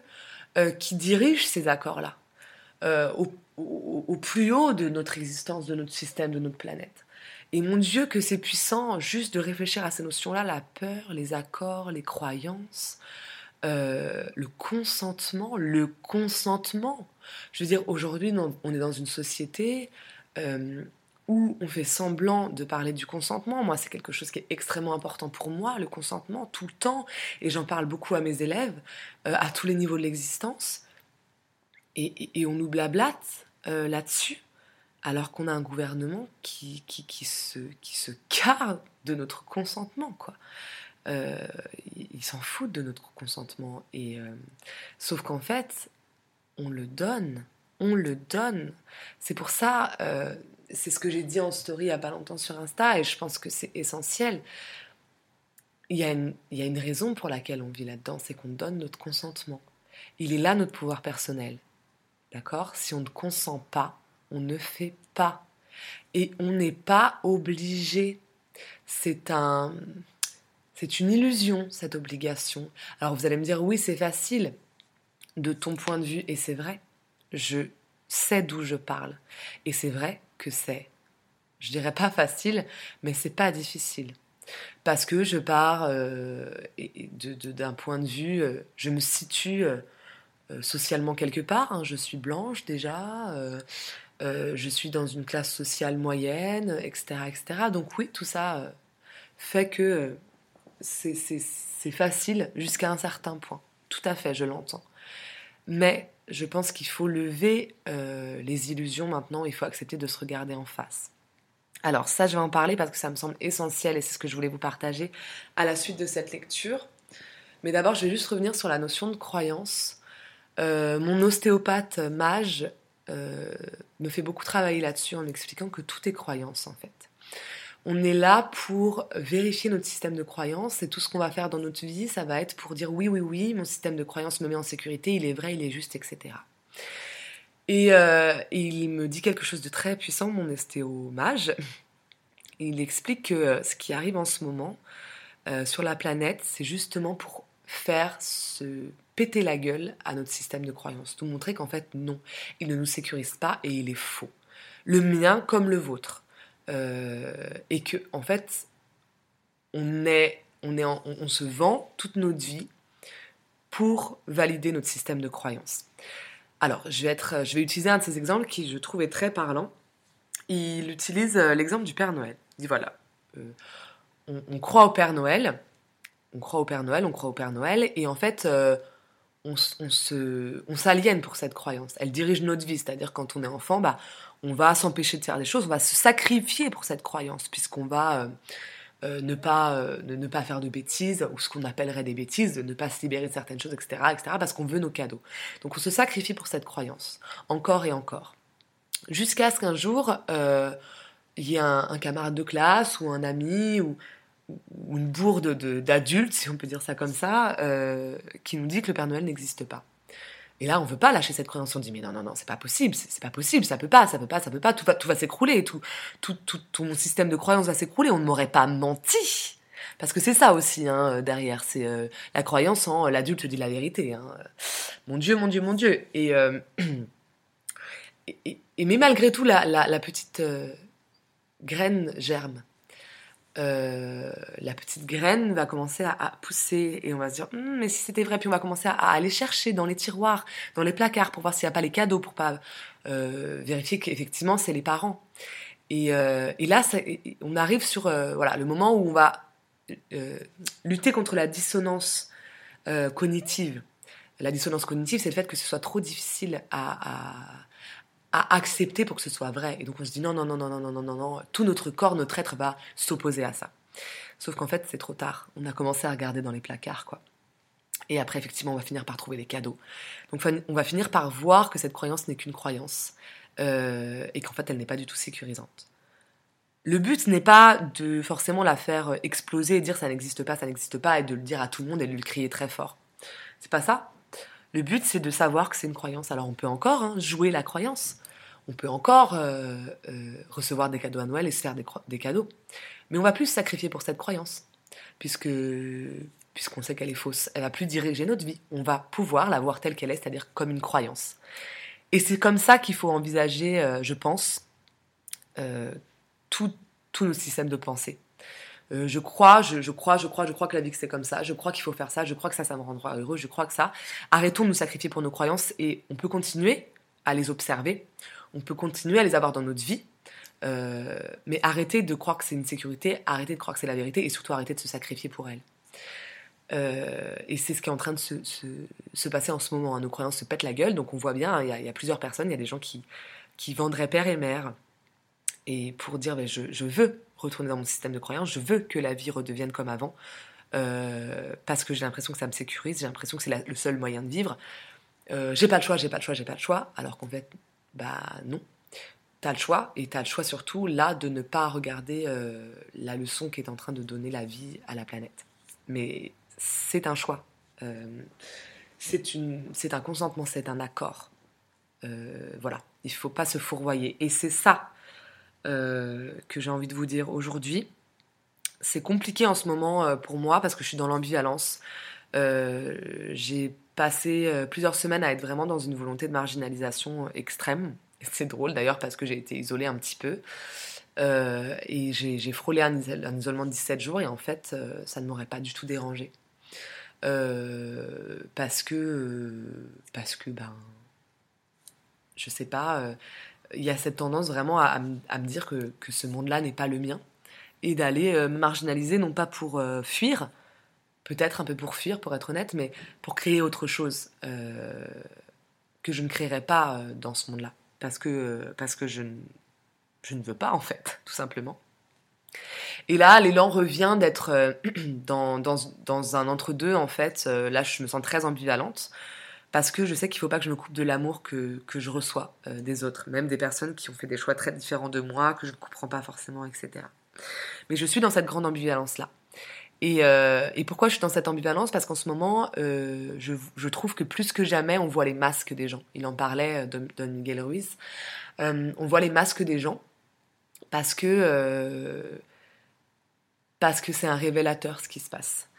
euh, qui dirigent ces accords-là, euh, au, plus haut de notre existence, de notre système, de notre planète. Et mon Dieu, que c'est puissant juste de réfléchir à ces notions-là, la peur, les accords, les croyances, euh, le consentement, le consentement. Je veux dire, aujourd'hui, on est dans une société euh, où on fait semblant de parler du consentement. Moi, c'est quelque chose qui est extrêmement important pour moi, le consentement, tout le temps. Et j'en parle beaucoup à mes élèves, euh, à tous les niveaux de l'existence. Et, on nous blablate là-dessus, alors qu'on a un gouvernement qui, qui, se, qui se de notre consentement, quoi. Euh, ils s'en foutent de notre consentement. Et, euh, sauf qu'en fait, on le donne. On le donne. C'est pour ça, euh, c'est ce que j'ai dit en story il n'y longtemps sur Insta, et je pense que c'est essentiel. Il y, a une, il y a une raison pour laquelle on vit là-dedans, c'est qu'on donne notre consentement. Il est là notre pouvoir personnel. D'accord? Si on ne consent pas, on ne fait pas. Et on n'est pas obligé. C'est un c'est une illusion, cette obligation. Alors vous allez me dire, oui, c'est facile de ton point de vue, et c'est vrai. Je sais d'où je parle. Et c'est vrai que c'est, je dirais pas facile, mais c'est pas difficile. Parce que je pars euh, d'un point de vue, euh, je me situe euh, socialement quelque part. Hein. Je suis blanche déjà, je suis dans une classe sociale moyenne, etc. etc. Donc oui, tout ça fait que c'est facile jusqu'à un certain point. Tout à fait, je l'entends. Mais je pense qu'il faut lever euh, les illusions maintenant, il faut accepter de se regarder en face. Alors ça, je vais en parler parce que ça me semble essentiel et c'est ce que je voulais vous partager à la suite de cette lecture. Mais d'abord, je vais juste revenir sur la notion de croyance. Euh, mon ostéopathe mage euh, me fait beaucoup travailler là-dessus en m'expliquant que tout est croyance en fait. On est là pour vérifier notre système de croyance et tout ce qu'on va faire dans notre vie, ça va être pour dire oui, oui, oui, mon système de croyance me met en sécurité, il est vrai, il est juste, etc. Euh, et, il me dit quelque chose de très puissant, mon estéomage. Il explique que euh, ce qui arrive en ce moment euh, sur la planète, c'est justement pour faire se péter la gueule à notre système de croyance, nous montrer qu'en fait non, il ne nous sécurise pas et il est faux. Le mien comme le vôtre. Euh, et que en fait on est on est on, se vend toute notre vie pour valider notre système de croyance. Alors, je vais, être, je vais utiliser un de ces exemples qui je trouvais très parlant. Il utilise euh, l'exemple du Père Noël. Il dit voilà, euh, on, croit au Père Noël, on croit au Père Noël, on croit au Père Noël, et en fait, on, se, on s'aliène pour cette croyance. Elle dirige notre vie, c'est-à-dire quand on est enfant, bah, on va s'empêcher de faire des choses, on va se sacrifier pour cette croyance, puisqu'on va euh, euh, ne, pas, euh, ne, pas faire de bêtises, ou ce qu'on appellerait des bêtises, de ne pas se libérer de certaines choses, etc., etc., parce qu'on veut nos cadeaux. Donc on se sacrifie pour cette croyance, encore et encore. Jusqu'à ce qu'un jour, il y ait un, camarade de classe, ou un ami, ou, ou une bourde d'adultes, si on peut dire ça comme ça, qui nous dit que le Père Noël n'existe pas. Et là, on veut pas lâcher cette croyance. On dit mais non, non, non, c'est pas possible, c'est pas possible, ça peut pas, ça peut pas, ça peut pas, tout va, tout va s'écrouler, tout, tout, tout, tout mon système de croyance va s'écrouler. On ne m'aurait pas menti. Parce que c'est ça aussi hein, derrière, c'est euh, la croyance en l'adulte dit la vérité. Hein. Mon Dieu, mon Dieu, mon Dieu. Et, euh, mais malgré tout, la, petite euh, graine germe. La petite graine va commencer à, pousser et on va se dire hum, mais si c'était vrai puis on va commencer à, aller chercher dans les tiroirs dans les placards pour voir s'il n'y a pas les cadeaux pour pas vérifier qu'effectivement c'est les parents et, et là on arrive sur voilà le moment où on va euh, lutter contre la dissonance euh, cognitive. La dissonance cognitive, c'est le fait que ce soit trop difficile à, accepter pour que ce soit vrai. Et donc on se dit non, non, non, non, non, non, non, non, non, tout notre corps, notre être va s'opposer à ça. Sauf qu'en fait, c'est trop tard. On a commencé à regarder dans les placards, quoi. Et après, effectivement, on va finir par trouver les cadeaux. Donc on va finir par voir que cette croyance n'est qu'une croyance euh, et qu'en fait, elle n'est pas du tout sécurisante. Le but n'est pas de forcément la faire exploser et dire ça n'existe pas, ça n'existe pas, et de le dire à tout le monde et de le crier très fort. C'est pas ça. Le but, c'est de savoir que c'est une croyance. Alors on peut encore hein, jouer la croyance. On peut encore euh, euh, recevoir des cadeaux à Noël et se faire des, cadeaux. Mais on va plus se sacrifier pour cette croyance, puisque puisqu'on sait qu'elle est fausse. Elle va plus diriger notre vie. On va pouvoir la voir telle qu'elle est, c'est-à-dire comme une croyance. Et c'est comme ça qu'il faut envisager, euh, je pense, tout, tout nos systèmes de pensée. Je crois, je, crois, je crois, je crois que la vie c'est comme ça. Je crois qu'il faut faire ça. Je crois que ça, ça me rendra heureux. Je crois que ça. Arrêtons de nous sacrifier pour nos croyances et on peut continuer à les observer. On peut continuer à les avoir dans notre vie. Euh, mais arrêtez de croire que c'est une sécurité, arrêtez de croire que c'est la vérité et surtout arrêtez de se sacrifier pour elle. Euh, et c'est ce qui est en train de se, se, passer en ce moment. Nos croyances se pètent la gueule, donc on voit bien, il y, a plusieurs personnes, il y a des gens qui, qui vendraient père et mère, et pour dire ben, je, veux retourner dans mon système de croyance, je veux que la vie redevienne comme avant, euh, parce que j'ai l'impression que ça me sécurise, j'ai l'impression que c'est le seul moyen de vivre. Euh, j'ai pas le choix, j'ai pas le choix, j'ai pas le choix, alors qu'en fait, bah non. T'as le choix, et t'as le choix surtout là de ne pas regarder euh, la leçon qui est en train de donner la vie à la planète. Mais c'est un choix. c'est un consentement, c'est un accord. voilà, il faut pas se fourvoyer. Et c'est ça euh, que j'ai envie de vous dire aujourd'hui. C'est compliqué en ce moment euh, pour moi parce que je suis dans l'ambivalence. Euh, j'ai passé plusieurs semaines à être vraiment dans une volonté de marginalisation extrême. C'est drôle d'ailleurs parce que j'ai été isolée un petit peu. et j'ai frôlé un, isolement de 17 jours et en fait, ça ne m'aurait pas du tout dérangé. parce que, parce que, ben, je sais pas, il y a cette tendance vraiment à, me dire que, ce monde-là n'est pas le mien et d'aller euh, me marginaliser, non pas pour euh, fuir, peut-être un peu pour fuir, pour être honnête, mais pour créer autre chose euh, que je ne créerai pas dans ce monde-là. Parce que, parce que je, ne, je ne veux pas, en fait, tout simplement. Et là, l'élan revient d'être dans, dans, dans, un entre-deux, en fait. là, je me sens très ambivalente parce que je sais qu'il ne faut pas que je me coupe de l'amour que, que, je reçois euh, des autres, même des personnes qui ont fait des choix très différents de moi, que je ne comprends pas forcément, etc. Mais je suis dans cette grande ambivalence-là. Et, euh, et, pourquoi je suis dans cette ambivalence? Parce qu'en ce moment, euh, je, je, trouve que plus que jamais, on voit les masques des gens. Il en parlait, Don, Don Miguel Ruiz. on voit les masques des gens parce que c'est un révélateur ce qui se passe.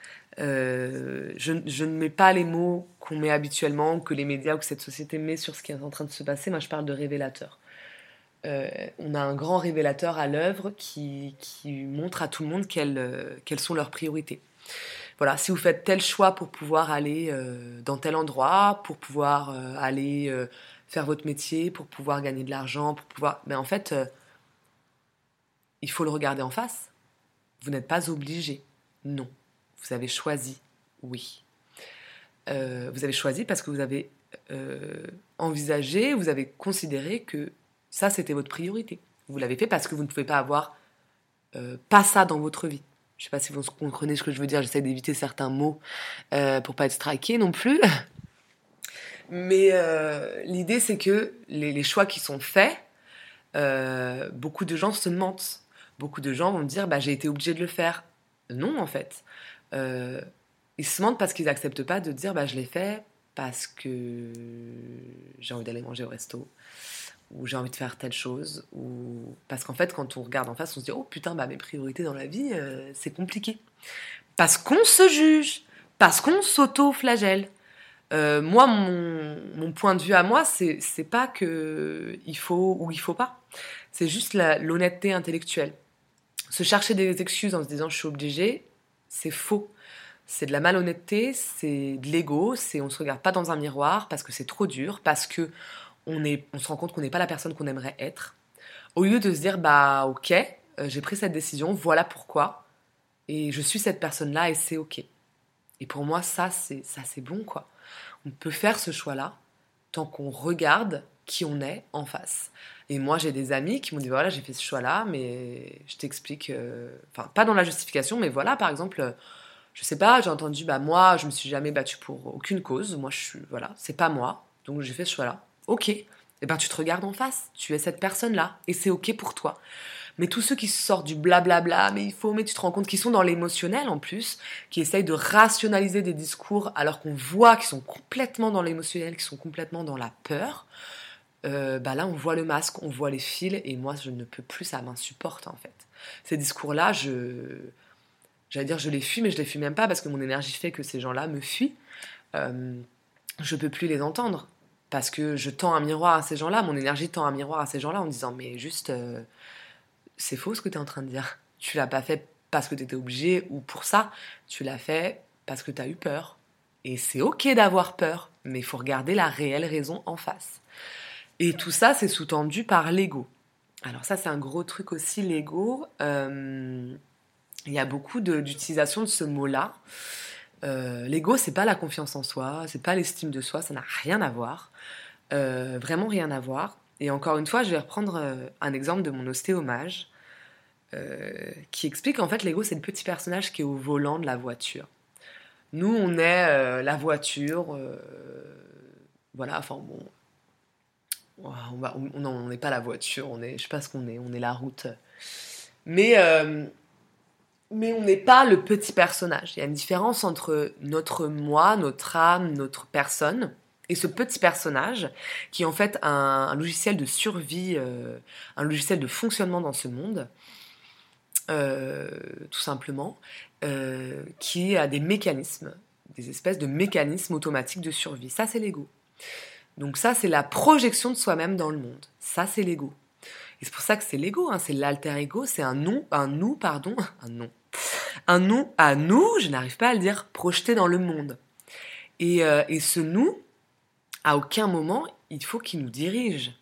Euh, je, ne mets pas les mots qu'on met habituellement, que les médias ou que cette société met sur ce qui est en train de se passer. Moi, je parle de révélateur. Euh, on a un grand révélateur à l'œuvre qui, montre à tout le monde quelles, euh, quelles, sont leurs priorités. Voilà, si vous faites tel choix pour pouvoir aller dans tel endroit, pour pouvoir aller faire votre métier, pour pouvoir gagner de l'argent, pour pouvoir... Mais en fait, il faut le regarder en face. Vous n'êtes pas obligé. Non. Vous avez choisi, oui. Euh, vous avez choisi parce que vous avez euh, envisagé, vous avez considéré que ça, c'était votre priorité. Vous l'avez fait parce que vous ne pouvez pas avoir euh, pas ça dans votre vie. Je ne sais pas si vous comprenez ce que je veux dire, j'essaie d'éviter certains mots pour pas être striké non plus. Mais l'idée, c'est que les, choix qui sont faits, beaucoup de gens se mentent. Beaucoup de gens vont dire bah, j'ai été obligé de le faire. Non, en fait. Euh, ils se mentent parce qu'ils n'acceptent pas de dire bah, je l'ai fait parce que j'ai envie d'aller manger au resto, ou j'ai envie de faire telle chose, ou parce qu'en fait, quand on regarde en face, on se dit oh putain, bah mes priorités dans la vie, euh, c'est compliqué. Parce qu'on se juge, parce qu'on s'auto-flagelle. Euh, moi, mon, point de vue à moi, c'est pas que il faut ou il faut pas. C'est juste l'honnêteté intellectuelle. Se chercher des excuses en se disant je suis obligé, c'est faux. C'est de la malhonnêteté, c'est de l'ego, c'est on se regarde pas dans un miroir parce que c'est trop dur, parce que on, est, on se rend compte qu'on n'est pas la personne qu'on aimerait être. Au lieu de se dire bah ok, euh, j'ai pris cette décision, voilà pourquoi, et je suis cette personne-là et c'est ok. Et pour moi, ça c'est ça c'est bon quoi. On peut faire ce choix-là tant qu'on regarde qui on est en face. Et moi, j'ai des amis qui m'ont dit voilà, j'ai fait ce choix-là, mais je t'explique. Euh, enfin, pas dans la justification, mais voilà, par exemple, je sais pas, j'ai entendu bah moi, je me suis jamais battue pour aucune cause. Moi, je suis voilà, c'est pas moi, donc j'ai fait ce choix-là. Ok. Eh ben tu te regardes en face, tu es cette personne-là, et c'est ok pour toi. Mais tous ceux qui sortent du blablabla, mais il faut, mais tu te rends compte qu'ils sont dans l'émotionnel en plus, qui essayent de rationaliser des discours alors qu'on voit qu'ils sont complètement dans l'émotionnel, qu'ils sont complètement dans la peur. Euh, bah là on voit le masque, on voit les fils, et moi je ne peux plus, ça m'insupporte en fait. Ces discours-là, je, j'allais dire je les fuis, mais je les fuis même pas parce que mon énergie fait que ces gens-là me fuient. Euh, je peux plus les entendre parce que je tends un miroir à ces gens-là, mon énergie tend un miroir à ces gens-là en disant mais juste euh, c'est faux ce que tu es en train de dire. Tu l'as pas fait parce que tu étais obligé ou pour ça, tu l'as fait parce que tu as eu peur. Et c'est ok d'avoir peur, mais il faut regarder la réelle raison en face. Et tout ça, c'est sous-tendu par l'ego. Alors ça, c'est un gros truc aussi, l'ego. Euh, il y a beaucoup d'utilisation de, ce mot-là. Euh, l'ego, c'est pas la confiance en soi, c'est pas l'estime de soi, ça n'a rien à voir. Euh, vraiment rien à voir. Et encore une fois, je vais reprendre euh, un exemple de mon ostéomage qui explique en fait l'ego, c'est le petit personnage qui est au volant de la voiture. Nous, on est la voiture. voilà, enfin bon. On n'est pas la voiture, on est, je sais pas ce qu'on est, on est la route. Mais mais on n'est pas le petit personnage. Il y a une différence entre notre moi, notre âme, notre personne, et ce petit personnage qui est en fait un, logiciel de survie, euh, un logiciel de fonctionnement dans ce monde, euh, tout simplement, euh, qui a des mécanismes, des espèces de mécanismes automatiques de survie. Ça, c'est l'ego. Donc ça, c'est la projection de soi-même dans le monde. Ça, c'est l'ego. Et c'est pour ça que c'est l'ego, hein, c'est l'alter ego, c'est un nom, un nous, pardon, un nom, un nous à nous, je n'arrive pas à le dire, projeté dans le monde. Et, euh, et ce nous, à aucun moment, il faut qu'il nous dirige.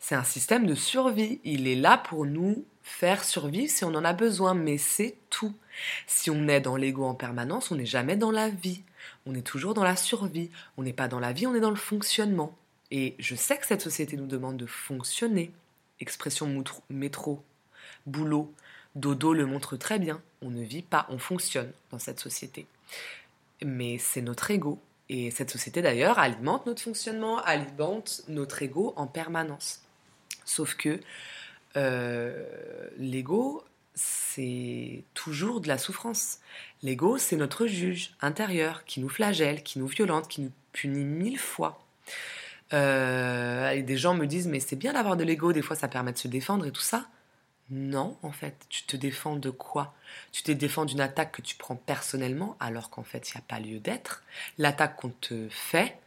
C'est un système de survie. Il est là pour nous faire survivre si on en a besoin, mais c'est tout. Si on est dans l'ego en permanence, on n'est jamais dans la vie. On est toujours dans la survie. On n'est pas dans la vie, on est dans le fonctionnement. Et je sais que cette société nous demande de fonctionner. Expression métro, boulot, Dodo le montre très bien, on ne vit pas, on fonctionne dans cette société. Mais c'est notre ego. Et cette société d'ailleurs alimente notre fonctionnement, alimente notre ego en permanence. Sauf que euh, l'ego, c'est toujours de la souffrance. L'ego, c'est notre juge intérieur qui nous flagelle, qui nous violente, qui nous punit mille fois. Euh, et des gens me disent mais c'est bien d'avoir de l'ego, des fois ça permet de se défendre et tout ça. Non, en fait, tu te défends de quoi? Tu te défends d'une attaque que tu prends personnellement, alors qu'en fait, il n'y a pas lieu d'être. L'attaque qu'on te fait,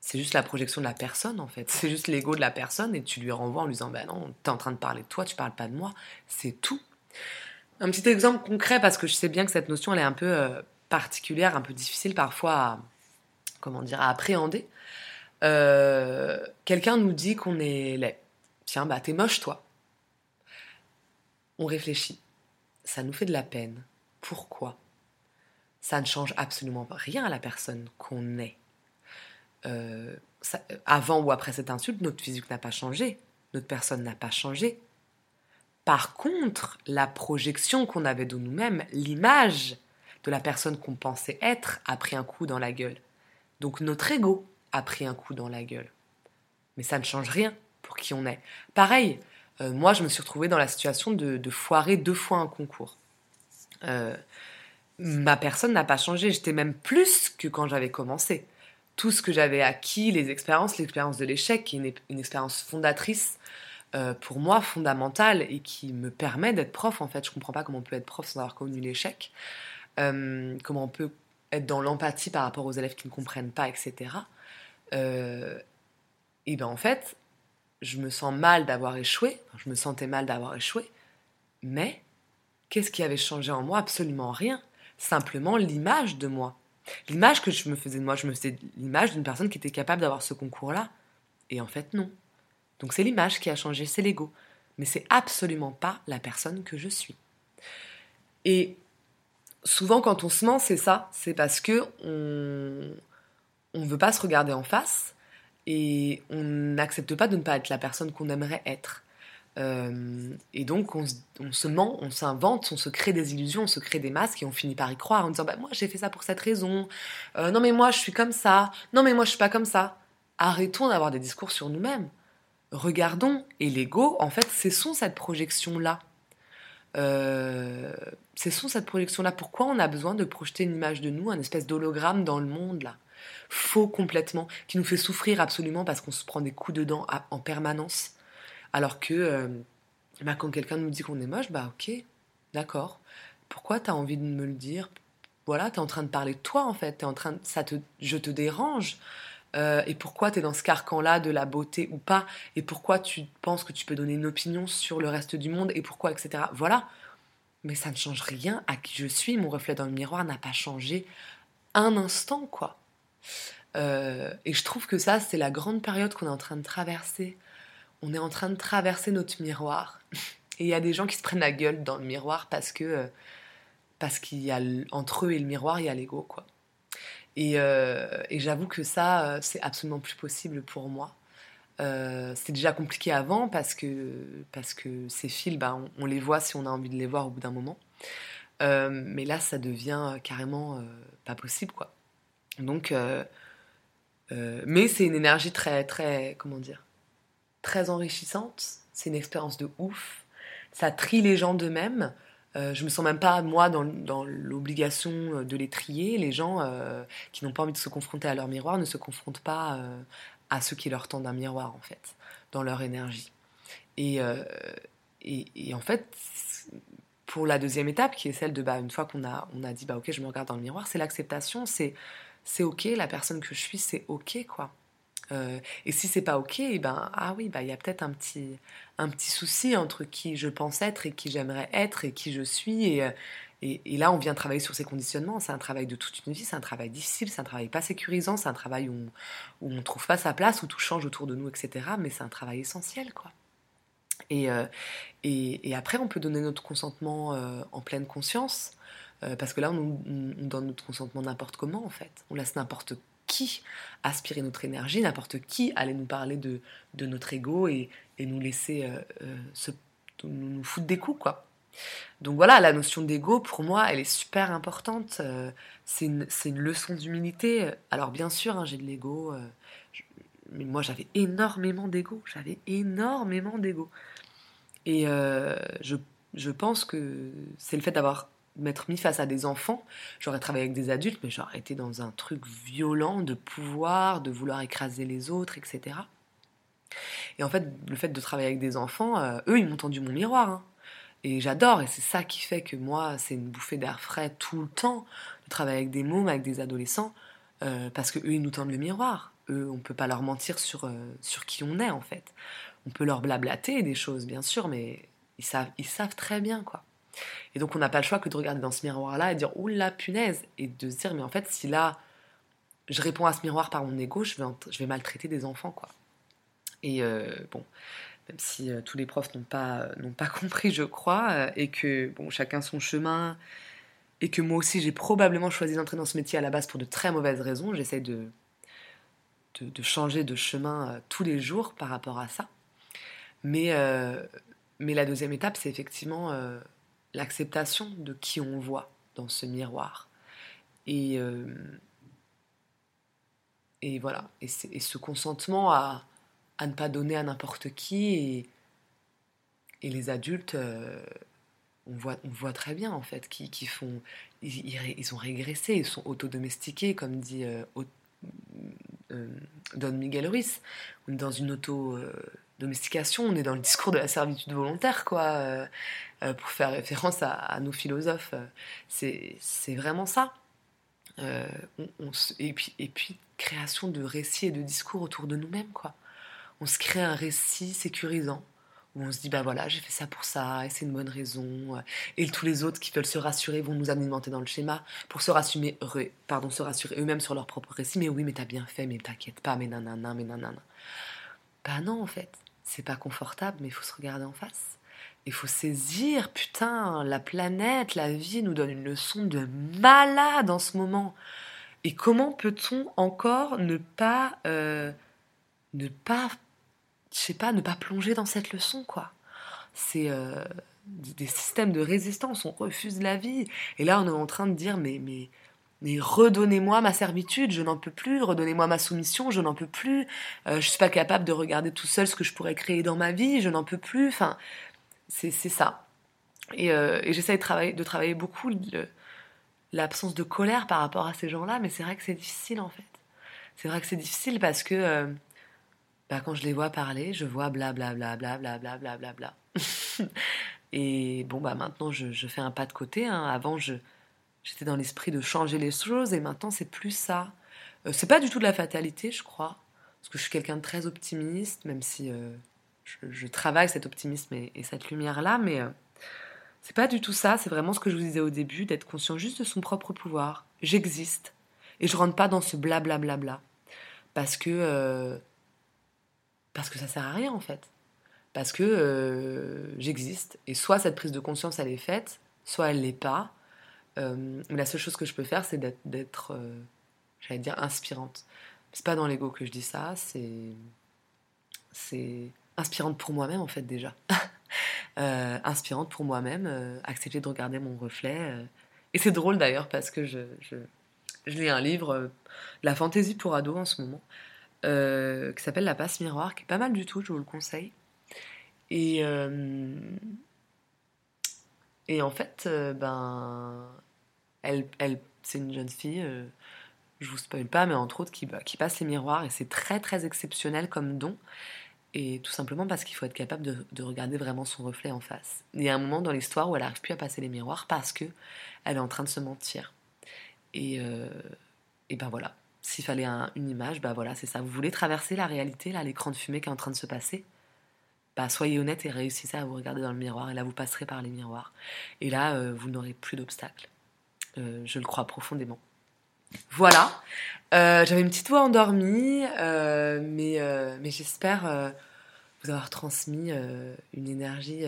c'est juste la projection de la personne, en fait. C'est juste l'ego de la personne, et tu lui renvoies en lui disant, ben non, es en train de parler de toi, tu parles pas de moi. C'est tout. Un petit exemple concret, parce que je sais bien que cette notion, elle est un peu euh, particulière, un peu difficile parfois comment dire, à appréhender. Euh, quelqu'un nous dit qu'on est laid. Tiens, bah t'es moche, toi on réfléchit. Ça nous fait de la peine. Pourquoi? Ça ne change absolument rien à la personne qu'on est. Euh, avant ou après cette insulte, notre physique n'a pas changé, notre personne n'a pas changé. Par contre, la projection qu'on avait de nous-mêmes, l'image de la personne qu'on pensait être, a pris un coup dans la gueule. Donc notre ego a pris un coup dans la gueule. Mais ça ne change rien pour qui on est. Pareil, euh, moi, je me suis retrouvée dans la situation de, foirer deux fois un concours. Euh, ma personne n'a pas changé, j'étais même plus que quand j'avais commencé. tout ce que j'avais acquis, les expériences, l'expérience de l'échec, qui est une, expérience fondatrice euh, pour moi, fondamentale, et qui me permet d'être prof. En fait, je comprends pas comment on peut être prof sans avoir connu l'échec, comment on peut être dans l'empathie par rapport aux élèves qui ne comprennent pas, etc. Euh, et ben en fait, je me sens mal d'avoir échoué, je me sentais mal d'avoir échoué, mais qu'est-ce qui avait changé en moi? Absolument rien. Simplement l'image de moi. L'image que je me faisais de moi, je me faisais l'image d'une personne qui était capable d'avoir ce concours-là. Et en fait, non. Donc c'est l'image qui a changé, c'est l'ego. Mais c'est absolument pas la personne que je suis. Et souvent, quand on se ment, c'est ça. C'est parce que on ne veut pas se regarder en face et on n'accepte pas de ne pas être la personne qu'on aimerait être. Euh, et donc on se, ment, on s'invente, on se crée des illusions, on se crée des masques et on finit par y croire en disant bah, moi j'ai fait ça pour cette raison, euh, non mais moi je suis comme ça, non mais moi je suis pas comme ça. Arrêtons d'avoir des discours sur nous-mêmes. Regardons et l'ego en fait cessons cette projection là. Euh, cessons cette projection là. Pourquoi on a besoin de projeter une image de nous, un espèce d'hologramme dans le monde là? Faux complètement, qui nous fait souffrir absolument parce qu'on se prend des coups de dents en permanence. Alors que euh, bah, quand quelqu'un nous dit qu'on est moche, bah ok, d'accord. Pourquoi tu as envie de me le dire? Voilà, tu es en train de parler de toi en fait, es en train ça te, je te dérange. Euh, et pourquoi tu es dans ce carcan-là de la beauté ou pas, et pourquoi tu penses que tu peux donner une opinion sur le reste du monde, et pourquoi, etc. Voilà. Mais ça ne change rien à qui je suis, mon reflet dans le miroir n'a pas changé un instant, quoi. Euh, et je trouve que ça, c'est la grande période qu'on est en train de traverser. On est en train de traverser notre miroir. Et il y a des gens qui se prennent la gueule dans le miroir parce que euh, parce qu'il y a entre eux et le miroir, il y a l'ego, quoi. Et, euh, et j'avoue que ça, c'est absolument plus possible pour moi. c'est déjà compliqué avant parce que, parce que ces fils, bah, on, les voit si on a envie de les voir au bout d'un moment. mais là, ça devient carrément pas possible, quoi. Donc, euh, euh, mais c'est une énergie très, très, comment dire, très enrichissante. C'est une expérience de ouf. Ça trie les gens d'eux-mêmes. Euh, je me sens même pas, moi, dans, l'obligation de les trier. Les gens qui n'ont pas envie de se confronter à leur miroir ne se confrontent pas à ceux qui leur tendent un miroir, en fait, dans leur énergie. Et, et, et, en fait, pour la deuxième étape, qui est celle de, bah, une fois qu'on a, on a dit, bah, ok, je me regarde dans le miroir, c'est l'acceptation, c'est c'est ok, la personne que je suis, c'est ok, quoi. Euh, et si c'est pas ok, eh ben ah oui, bah il y a peut-être un petit un petit souci entre qui je pense être et qui j'aimerais être et qui je suis. Euh, et, là, on vient travailler sur ces conditionnements. C'est un travail de toute une vie, c'est un travail difficile, c'est un travail pas sécurisant, c'est un travail où on, trouve pas sa place, où tout change autour de nous, etc. Mais c'est un travail essentiel, quoi. Et, euh, après, on peut donner notre consentement en pleine conscience. Parce que là, on, donne notre consentement n'importe comment, en fait. On laisse n'importe qui aspirer notre énergie, n'importe qui aller nous parler de, de notre ego et, et nous laisser euh, euh, se, nous, foutre des coups, quoi. Donc voilà, la notion d'ego, pour moi, elle est super importante. c'est une, une, leçon d'humilité. Alors bien sûr, hein, j'ai de l'ego. mais moi, j'avais énormément d'ego. J'avais énormément d'ego. Et je, je pense que c'est le fait d'avoir m'être mis face à des enfants. J'aurais travaillé avec des adultes, mais j'aurais été dans un truc violent de pouvoir, de vouloir écraser les autres, etc. Et en fait, le fait de travailler avec des enfants, euh, eux, ils m'ont tendu mon miroir. Hein. Et j'adore, et c'est ça qui fait que moi, c'est une bouffée d'air frais tout le temps, de travailler avec des mômes, avec des adolescents, euh, parce que eux, ils nous tendent le miroir. Eux, on peut pas leur mentir sur, euh, sur qui on est, en fait. On peut leur blablater des choses, bien sûr, mais ils savent, ils savent très bien, quoi. Et donc on n'a pas le choix que de regarder dans ce miroir-là et dire oula punaise et de se dire mais en fait si là je réponds à ce miroir par mon ego, je vais, je vais maltraiter des enfants quoi. Et euh, bon, même si euh, tous les profs n'ont pas, n'ont pas compris je crois euh, et que bon chacun son chemin et que moi aussi j'ai probablement choisi d'entrer dans ce métier à la base pour de très mauvaises raisons, j'essaie de, de, de, changer de chemin tous les jours par rapport à ça. Mais, mais la deuxième étape c'est effectivement l'acceptation de qui on voit dans ce miroir. Et, euh, et voilà, et, ce consentement à, à, ne pas donner à n'importe qui. Et, les adultes, euh, on, voit, on voit très bien en fait, qui, qui font. Ils, ils, ont régressé, ils sont autodomestiqués, comme dit euh, Don Miguel Ruiz. Dans une auto domestication, on est dans le discours de la servitude volontaire, quoi, pour faire référence à, nos philosophes. C'est vraiment ça. et, puis, et puis, création de récits et de discours autour de nous-mêmes, quoi. On se crée un récit sécurisant où on se dit bah voilà j'ai fait ça pour ça et c'est une bonne raison et tous les autres qui veulent se rassurer vont nous alimenter dans le schéma pour se rassurer pardon se rassurer eux-mêmes sur leur propre récit mais oui mais t'as bien fait mais t'inquiète pas mais nanana mais nanana bah non en fait c'est pas confortable mais il faut se regarder en face il faut saisir putain la planète la vie nous donne une leçon de malade en ce moment et comment peut-on encore ne pas euh, ne pas je sais pas, ne pas plonger dans cette leçon, quoi? C'est euh, des systèmes de résistance, on refuse la vie. Et là, on est en train de dire, mais, mais, mais redonnez-moi ma servitude, je n'en peux plus, redonnez-moi ma soumission, je n'en peux plus, euh, je suis pas capable de regarder tout seul ce que je pourrais créer dans ma vie, je n'en peux plus, enfin, c'est ça. Et, euh, j'essaie de travailler, de travailler beaucoup l'absence de colère par rapport à ces gens-là, mais c'est vrai que c'est difficile en fait. C'est vrai que c'est difficile parce que euh, bah, quand je les vois parler, je vois blablabla, blablabla, blablabla. et bon, bah maintenant, je, je, fais un pas de côté. Hein. Avant, je, j'étais dans l'esprit de changer les choses, et maintenant, c'est plus ça. Euh, c'est pas du tout de la fatalité, je crois, parce que je suis quelqu'un de très optimiste, même si euh, je, travaille cet optimisme et, cette lumière-là, mais euh, c'est pas du tout ça. C'est vraiment ce que je vous disais au début, d'être conscient juste de son propre pouvoir. J'existe, et je rentre pas dans ce blablabla. Parce que parce que ça sert à rien en fait. Parce que euh, j'existe. Et soit cette prise de conscience elle est faite, soit elle l'est pas. Euh, la seule chose que je peux faire, c'est d'être, euh, j'allais dire, inspirante. C'est pas dans l'ego que je dis ça, c'est. Inspirante pour moi-même en fait déjà. inspirante pour moi-même, accepter de regarder mon reflet. Et c'est drôle d'ailleurs parce que je, lis un livre, La fantaisie pour ados en ce moment. Euh, qui s'appelle La Passe Miroir, qui est pas mal du tout, je vous le conseille. Et, euh, en fait, euh, ben, elle, c'est une jeune fille, je vous spoil pas, mais entre autres, qui, bah, qui passe les miroirs, et c'est très très exceptionnel comme don. Et tout simplement parce qu'il faut être capable de, de, regarder vraiment son reflet en face. Il y a un moment dans l'histoire où elle n'arrive plus à passer les miroirs parce que elle est en train de se mentir. Et, et ben voilà, s'il fallait une image, bah voilà, c'est ça. Vous voulez traverser la réalité, l'écran de fumée qui est en train de se passer? Bah, soyez honnête et réussissez à vous regarder dans le miroir, et là vous passerez par les miroirs. Et là, euh, vous n'aurez plus d'obstacles. Euh, je le crois profondément. Voilà. Euh, j'avais une petite voix endormie, mais, mais j'espère vous avoir transmis une énergie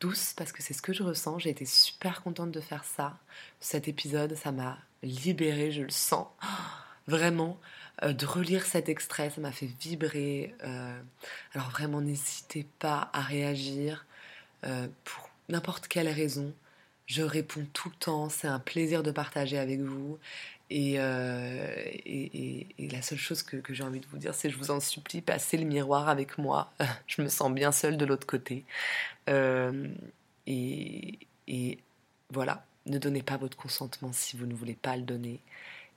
douce parce que c'est ce que je ressens. J'ai été super contente de faire ça. Cet épisode, ça m'a libérée, je le sens. Vraiment, euh, de relire cet extrait, ça m'a fait vibrer. Euh, alors vraiment, n'hésitez pas à réagir euh, pour n'importe quelle raison. Je réponds tout le temps, c'est un plaisir de partager avec vous. Et, et, la seule chose que, j'ai envie de vous dire, c'est je vous en supplie, passez le miroir avec moi. je me sens bien seule de l'autre côté. et, et voilà, ne donnez pas votre consentement si vous ne voulez pas le donner.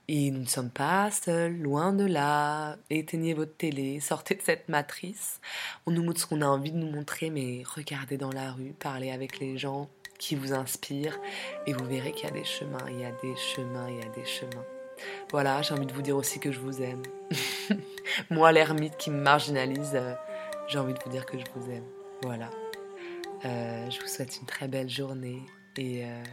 Et nous ne sommes pas seuls, loin de là. Éteignez votre télé, sortez de cette matrice. On nous montre ce qu'on a envie de nous montrer, mais regardez dans la rue, parlez avec les gens qui vous inspirent, et vous verrez qu'il y a des chemins, il y a des chemins, il y a des chemins. Voilà, j'ai envie de vous dire aussi que je vous aime. Moi, l'ermite qui me marginalise, euh, j'ai envie de vous dire que je vous aime. Voilà. Euh, je vous souhaite une très belle journée et euh,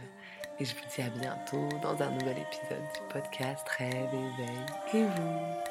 et je vous dis à bientôt dans un nouvel épisode du podcast Rêve, éveil et vous.